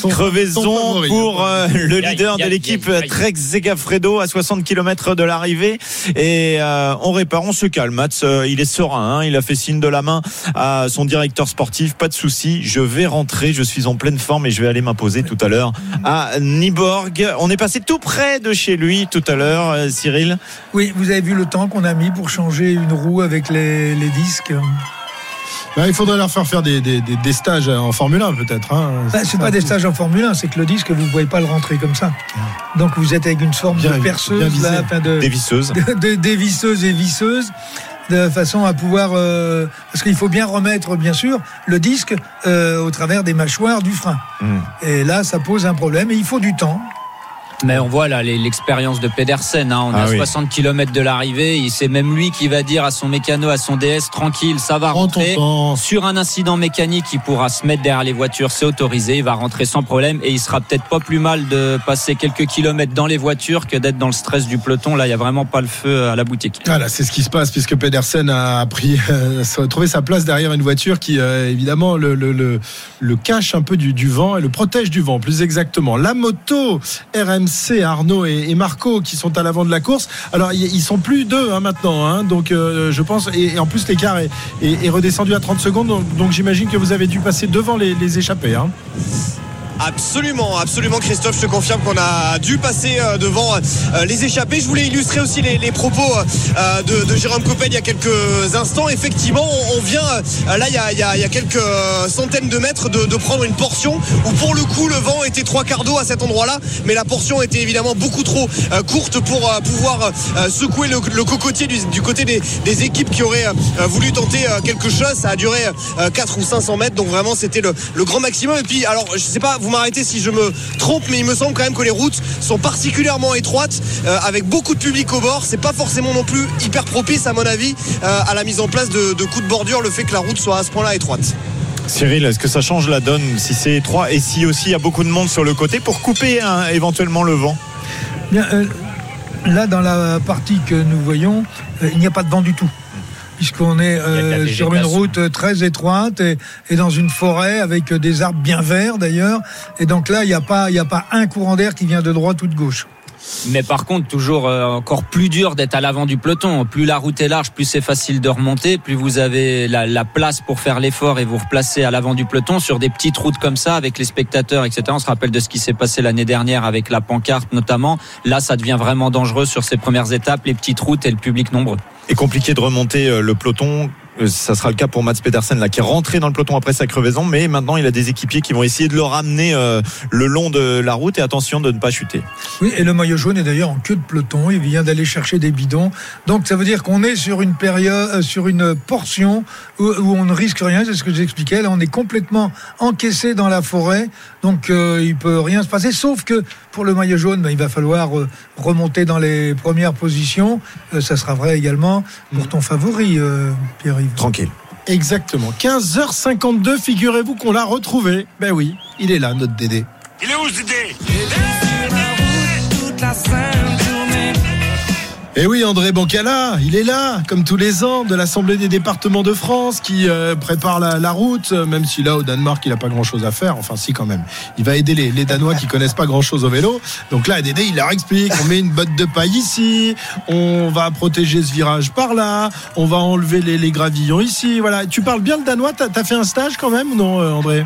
Crevaison pour euh, le leader de l'équipe Trek Zegafredo à 60 km de l'arrivée et euh, on répare, on se calme. Mats, euh, il est serein, hein. il a fait signe de la main à son directeur sportif. Pas de souci, je vais rentrer, je suis en pleine forme et je vais aller m'imposer tout à l'heure à Niborg. On est passé tout près de chez lui tout à l'heure, Cyril. Oui, vous avez vu le temps qu'on a mis pour changer une roue avec les, les disques. Bah, il faudrait leur faire faire des, des, des, stages en Formule 1 peut-être. Hein. Bah, c'est pas des stages en Formule 1, c'est que le disque vous ne pouvez pas le rentrer comme ça. Donc vous êtes avec une forme de perceuse, là, de, des visseuses, de, des visseuses et visseuses de façon à pouvoir euh, parce qu'il faut bien remettre bien sûr le disque euh, au travers des mâchoires du frein. Hmm. Et là ça pose un problème et il faut du temps. Mais on voit là l'expérience de Pedersen. Hein. On a 60 ah km de l'arrivée. C'est même lui qui va dire à son mécano, à son DS, tranquille, ça va rentrer. Sur un incident mécanique, il pourra se mettre derrière les voitures, c'est autorisé. Il va rentrer sans problème et il sera peut-être pas plus mal de passer quelques kilomètres dans les voitures que d'être dans le stress du peloton. Là, il y a vraiment pas le feu à la boutique. Voilà, c'est ce qui se passe puisque Pedersen a pris, euh, trouvé sa place derrière une voiture qui, euh, évidemment, le, le, le, le, cache un peu du, du vent et le protège du vent, plus exactement. La moto RMC c'est Arnaud et, Marco qui sont à l'avant de la course. Alors ils sont plus deux hein, maintenant, hein. donc euh, je pense et, en plus l'écart est, redescendu à 30 secondes, donc, j'imagine que vous avez dû passer devant les, les échappés. Hein. Absolument, absolument Christophe, je te confirme qu'on a dû passer euh, devant euh, les échappés. Je voulais illustrer aussi les, propos euh, de, Jérôme Coppel il y a quelques instants. Effectivement, on, vient là il y, a, quelques centaines de mètres de, prendre une portion où pour le coup le vent était trois quarts d'eau à cet endroit-là, mais la portion était évidemment beaucoup trop courte pour pouvoir secouer le, cocotier du, côté des, équipes qui auraient voulu tenter quelque chose. Ça a duré 4 ou 500 mètres, donc vraiment c'était le, grand maximum. Et puis alors je sais pas, vous m'arrêtez si je me trompe, mais il me semble quand même que les routes sont particulièrement étroites, euh, avec beaucoup de public au bord. C'est pas forcément non plus hyper propice, à mon avis, euh, à la mise en place de, coups de bordure, le fait que la route soit à ce point-là étroite. Cyril, est-ce que ça change la donne si c'est étroit et si aussi il y a beaucoup de monde sur le côté pour couper hein, éventuellement le vent? Bien, euh, Là, dans la partie que nous voyons, il n'y a pas de vent du tout puisqu'on est euh, sur une route très étroite et, dans une forêt avec des arbres bien verts d'ailleurs. Et donc là, il n'y a, pas, a pas un courant d'air qui vient de droite ou de gauche. Mais par contre, toujours euh, encore plus dur d'être à l'avant du peloton. Plus la route est large, plus c'est facile de remonter, plus vous avez la, place pour faire l'effort et vous replacer à l'avant du peloton sur des petites routes comme ça avec les spectateurs, etc. On se rappelle de ce qui s'est passé l'année dernière avec la pancarte notamment. Là, ça devient vraiment dangereux sur ces premières étapes, les petites routes et le public nombreux est compliqué de remonter euh, le peloton. Euh, ça sera le cas pour Mats Pedersen là qui est rentré dans le peloton après sa crevaison mais maintenant il a des équipiers qui vont essayer de le ramener euh, le long de la route et attention de ne pas chuter. Oui et le maillot jaune est d'ailleurs en queue de peloton, il vient d'aller chercher des bidons. Donc ça veut dire qu'on est sur une période sur une portion où, on ne risque rien, c'est ce que j'expliquais là on est complètement encaissé dans la forêt. Donc euh, il peut rien se passer sauf que pour le maillot jaune, ben, il va falloir remonter dans les premières positions. ça sera vrai également pour ton favori Pierre Tranquille. Exactement. 15h52, figurez-vous qu'on l'a retrouvé. Ben oui, il est là, notre Dédé. Il est où ce Dédé et eh oui, André Bancala, il est là, comme tous les ans, de l'Assemblée des départements de France, qui euh, prépare la, route, même si là, au Danemark, il n'a pas grand-chose à faire. Enfin, si, quand même. Il va aider les, Danois qui connaissent pas grand-chose au vélo. Donc là, Dédé, il leur explique, on met une botte de paille ici, on va protéger ce virage par là, on va enlever les, gravillons ici. Voilà. Tu parles bien le danois, t'as as fait un stage quand même non, euh, André?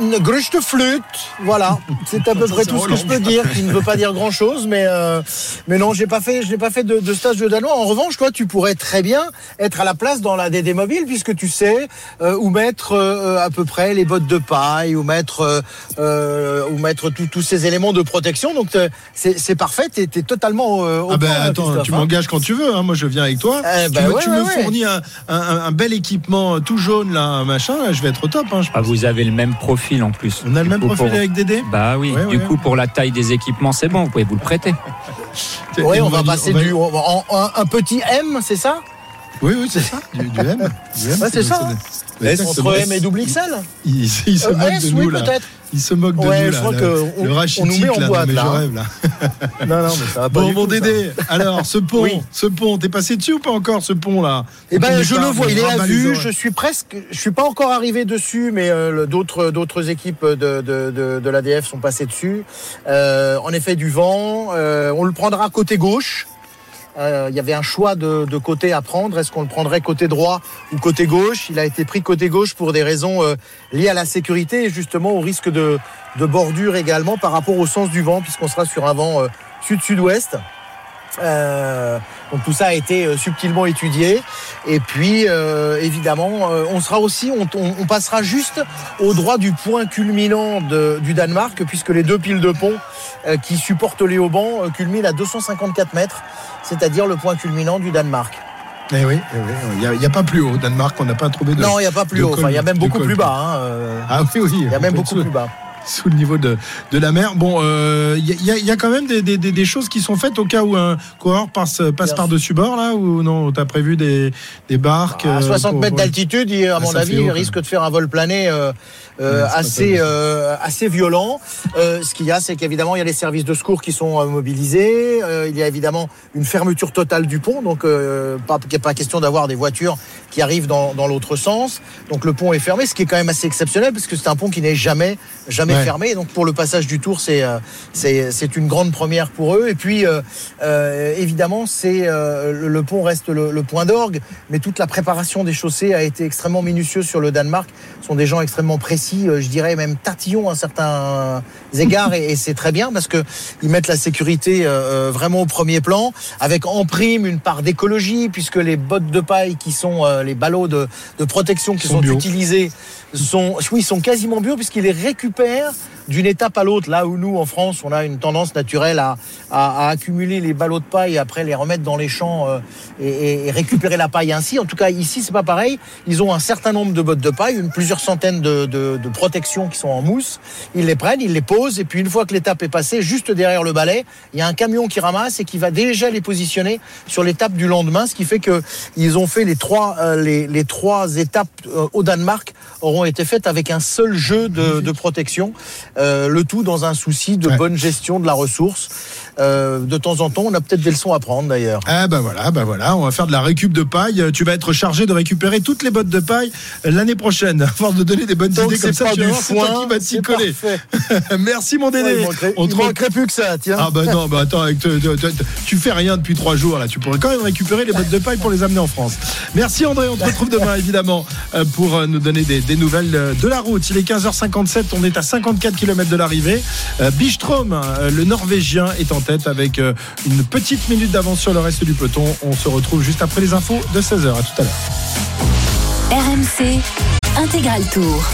Une gruche de flûte, voilà. C'est à peu près tout ce que je peux dire, qui ne veut pas dire grand chose, mais, euh, mais non, j'ai pas fait, je n'ai pas fait de, stage de danois. En revanche, toi, tu pourrais très bien être à la place dans la DD mobile, puisque tu sais euh, où mettre euh, à peu près les bottes de paille, où mettre, où mettre tous ces éléments de protection. Donc, c'est parfait, tu es, totalement au ah ben, attends, tu hein. m'engages quand tu veux, hein. moi je viens avec toi. Tu, me, tu me fournis un, un, bel équipement tout jaune, là, machin, je vais être au top. Hein, ah, vous avez le même profil en plus. On a le même profil avec Dédé Bah oui, du coup pour la taille des équipements c'est bon, vous pouvez vous le prêter. oui, on, va passer du un, petit M, c'est ça? Oui, oui, c'est ça, du, M. c'est ça. Entre M et double XL Il, il se Euh, moque S, de oui, nous là. Il se moque de Ouais, nous je là. crois le, que le on- on nous met en là, boîte, non, mais là, je rêve là. Non, non, mais ça va pas Bon du mon tout, ça. Dédé, alors ce pont, Oui. ce pont, t'es passé dessus ou pas encore ce pont là? Eh ben, je le vois, il est à vue. Je suis presque, je suis pas encore arrivé dessus, mais euh, d'autres d'autres équipes de, de, de, de l'ADF sont passées dessus. Euh, en effet, du vent. Euh, on le prendra côté gauche. Euh, Il y avait un choix de, côté à prendre. Est-ce qu'on le prendrait côté droit ou côté gauche? Il a été pris côté gauche pour des raisons euh, liées à la sécurité et justement au risque de, de bordure également par rapport au sens du vent, puisqu'on sera sur un vent euh, sud-sud-ouest. Euh, donc tout ça a été euh, subtilement étudié. Et puis euh, évidemment, on sera aussi, on, passera juste au droit du point culminant de- du Danemark, puisque les deux piles de pont euh, qui supportent les haubans culminent à 254 mètres, c'est-à-dire le point culminant du Danemark. Eh oui, eh oui, il n'y a, pas plus haut. Au Danemark, on n'a pas trouvé de. non, il n'y a pas plus haut. col- Enfin, il y a même beaucoup plus bas. hein, Ah oui, oui. Il y a même beaucoup plus bas. Sous le niveau de, de la mer. Bon, euh, il y, a- il y a- il y a quand même des, des- des- des choses qui sont faites au cas où un coureur passe, passe par-dessus bord, là, ou non T'as prévu des, des barques À euh, 60 pour- mètres d'altitude, à Ah, mon avis, il risque de faire un vol plané euh, euh, pas assez, euh, assez violent. Euh, ce qu'il y a, c'est qu'évidemment, il y a les services de secours qui sont euh, mobilisés. Euh, il y a évidemment une fermeture totale du pont, donc euh, pas, pas question d'avoir des voitures qui arrivent dans, dans l'autre sens. Donc le pont est fermé, ce qui est quand même assez exceptionnel parce que c'est un pont qui n'est jamais, jamais Ouais. fermé. Et donc pour le passage du Tour, c'est euh, c'est c'est une grande première pour eux. Et puis euh, euh, évidemment, c'est euh, le, le pont reste le, le point d'orgue, mais toute la préparation des chaussées a été extrêmement minutieuse sur le Danemark. Ce sont des gens extrêmement précis, euh, je dirais même tatillons à certains égards, et, c'est très bien parce que ils mettent la sécurité euh, euh, vraiment au premier plan, avec en prime une part d'écologie, puisque les bottes de paille qui sont les ballots de, de protection qui Sont utilisés sont, oui, sont quasiment bio puisqu'ils les récupèrent d'une étape à l'autre. Là où nous, en France, on a une tendance naturelle à, à, à accumuler les ballots de paille et après les remettre dans les champs euh, et, et- récupérer la paille ainsi. En tout cas, ici, c'est pas pareil. Ils ont un certain nombre de bottes de paille, une plusieurs centaines de, de, de protections qui sont en mousse. Ils les prennent, ils les posent et puis une fois que l'étape est passée, juste derrière le balai, il y a un camion qui ramasse et qui va déjà les positionner sur l'étape du lendemain, ce qui fait que ils ont fait les trois euh, les, les trois étapes euh, au Danemark auront été faites avec un seul jeu de, de protection, le tout dans un souci de bonne gestion de la ressource. Euh, de temps en temps, on a peut-être des leçons à prendre d'ailleurs. Ah bah voilà, bah voilà, on va faire de la récup de paille. Euh, Tu vas être chargé de récupérer toutes les bottes de paille euh, l'année prochaine. À force de donner des bonnes Donc idées comme ça, tu vas c'est toi qui vas t'y coller. Merci mon Dédé. Ouais, il manquerait, On te manquerait plus que ça, tiens. Ah bah non, bah attends, avec te- te- te- tu fais rien depuis trois jours là. Tu pourrais quand même récupérer les bottes de paille pour les amener en France. Merci André, on te retrouve demain évidemment pour nous donner des, des nouvelles de la route. Il est 15h57, on est à 54 km de l'arrivée. Bistrom, euh, le Norvégien, est en tête avec euh, une petite minute d'avance sur le reste du peloton. On se retrouve juste après les infos de 16h. À tout à l'heure. RMC Intégral Tour.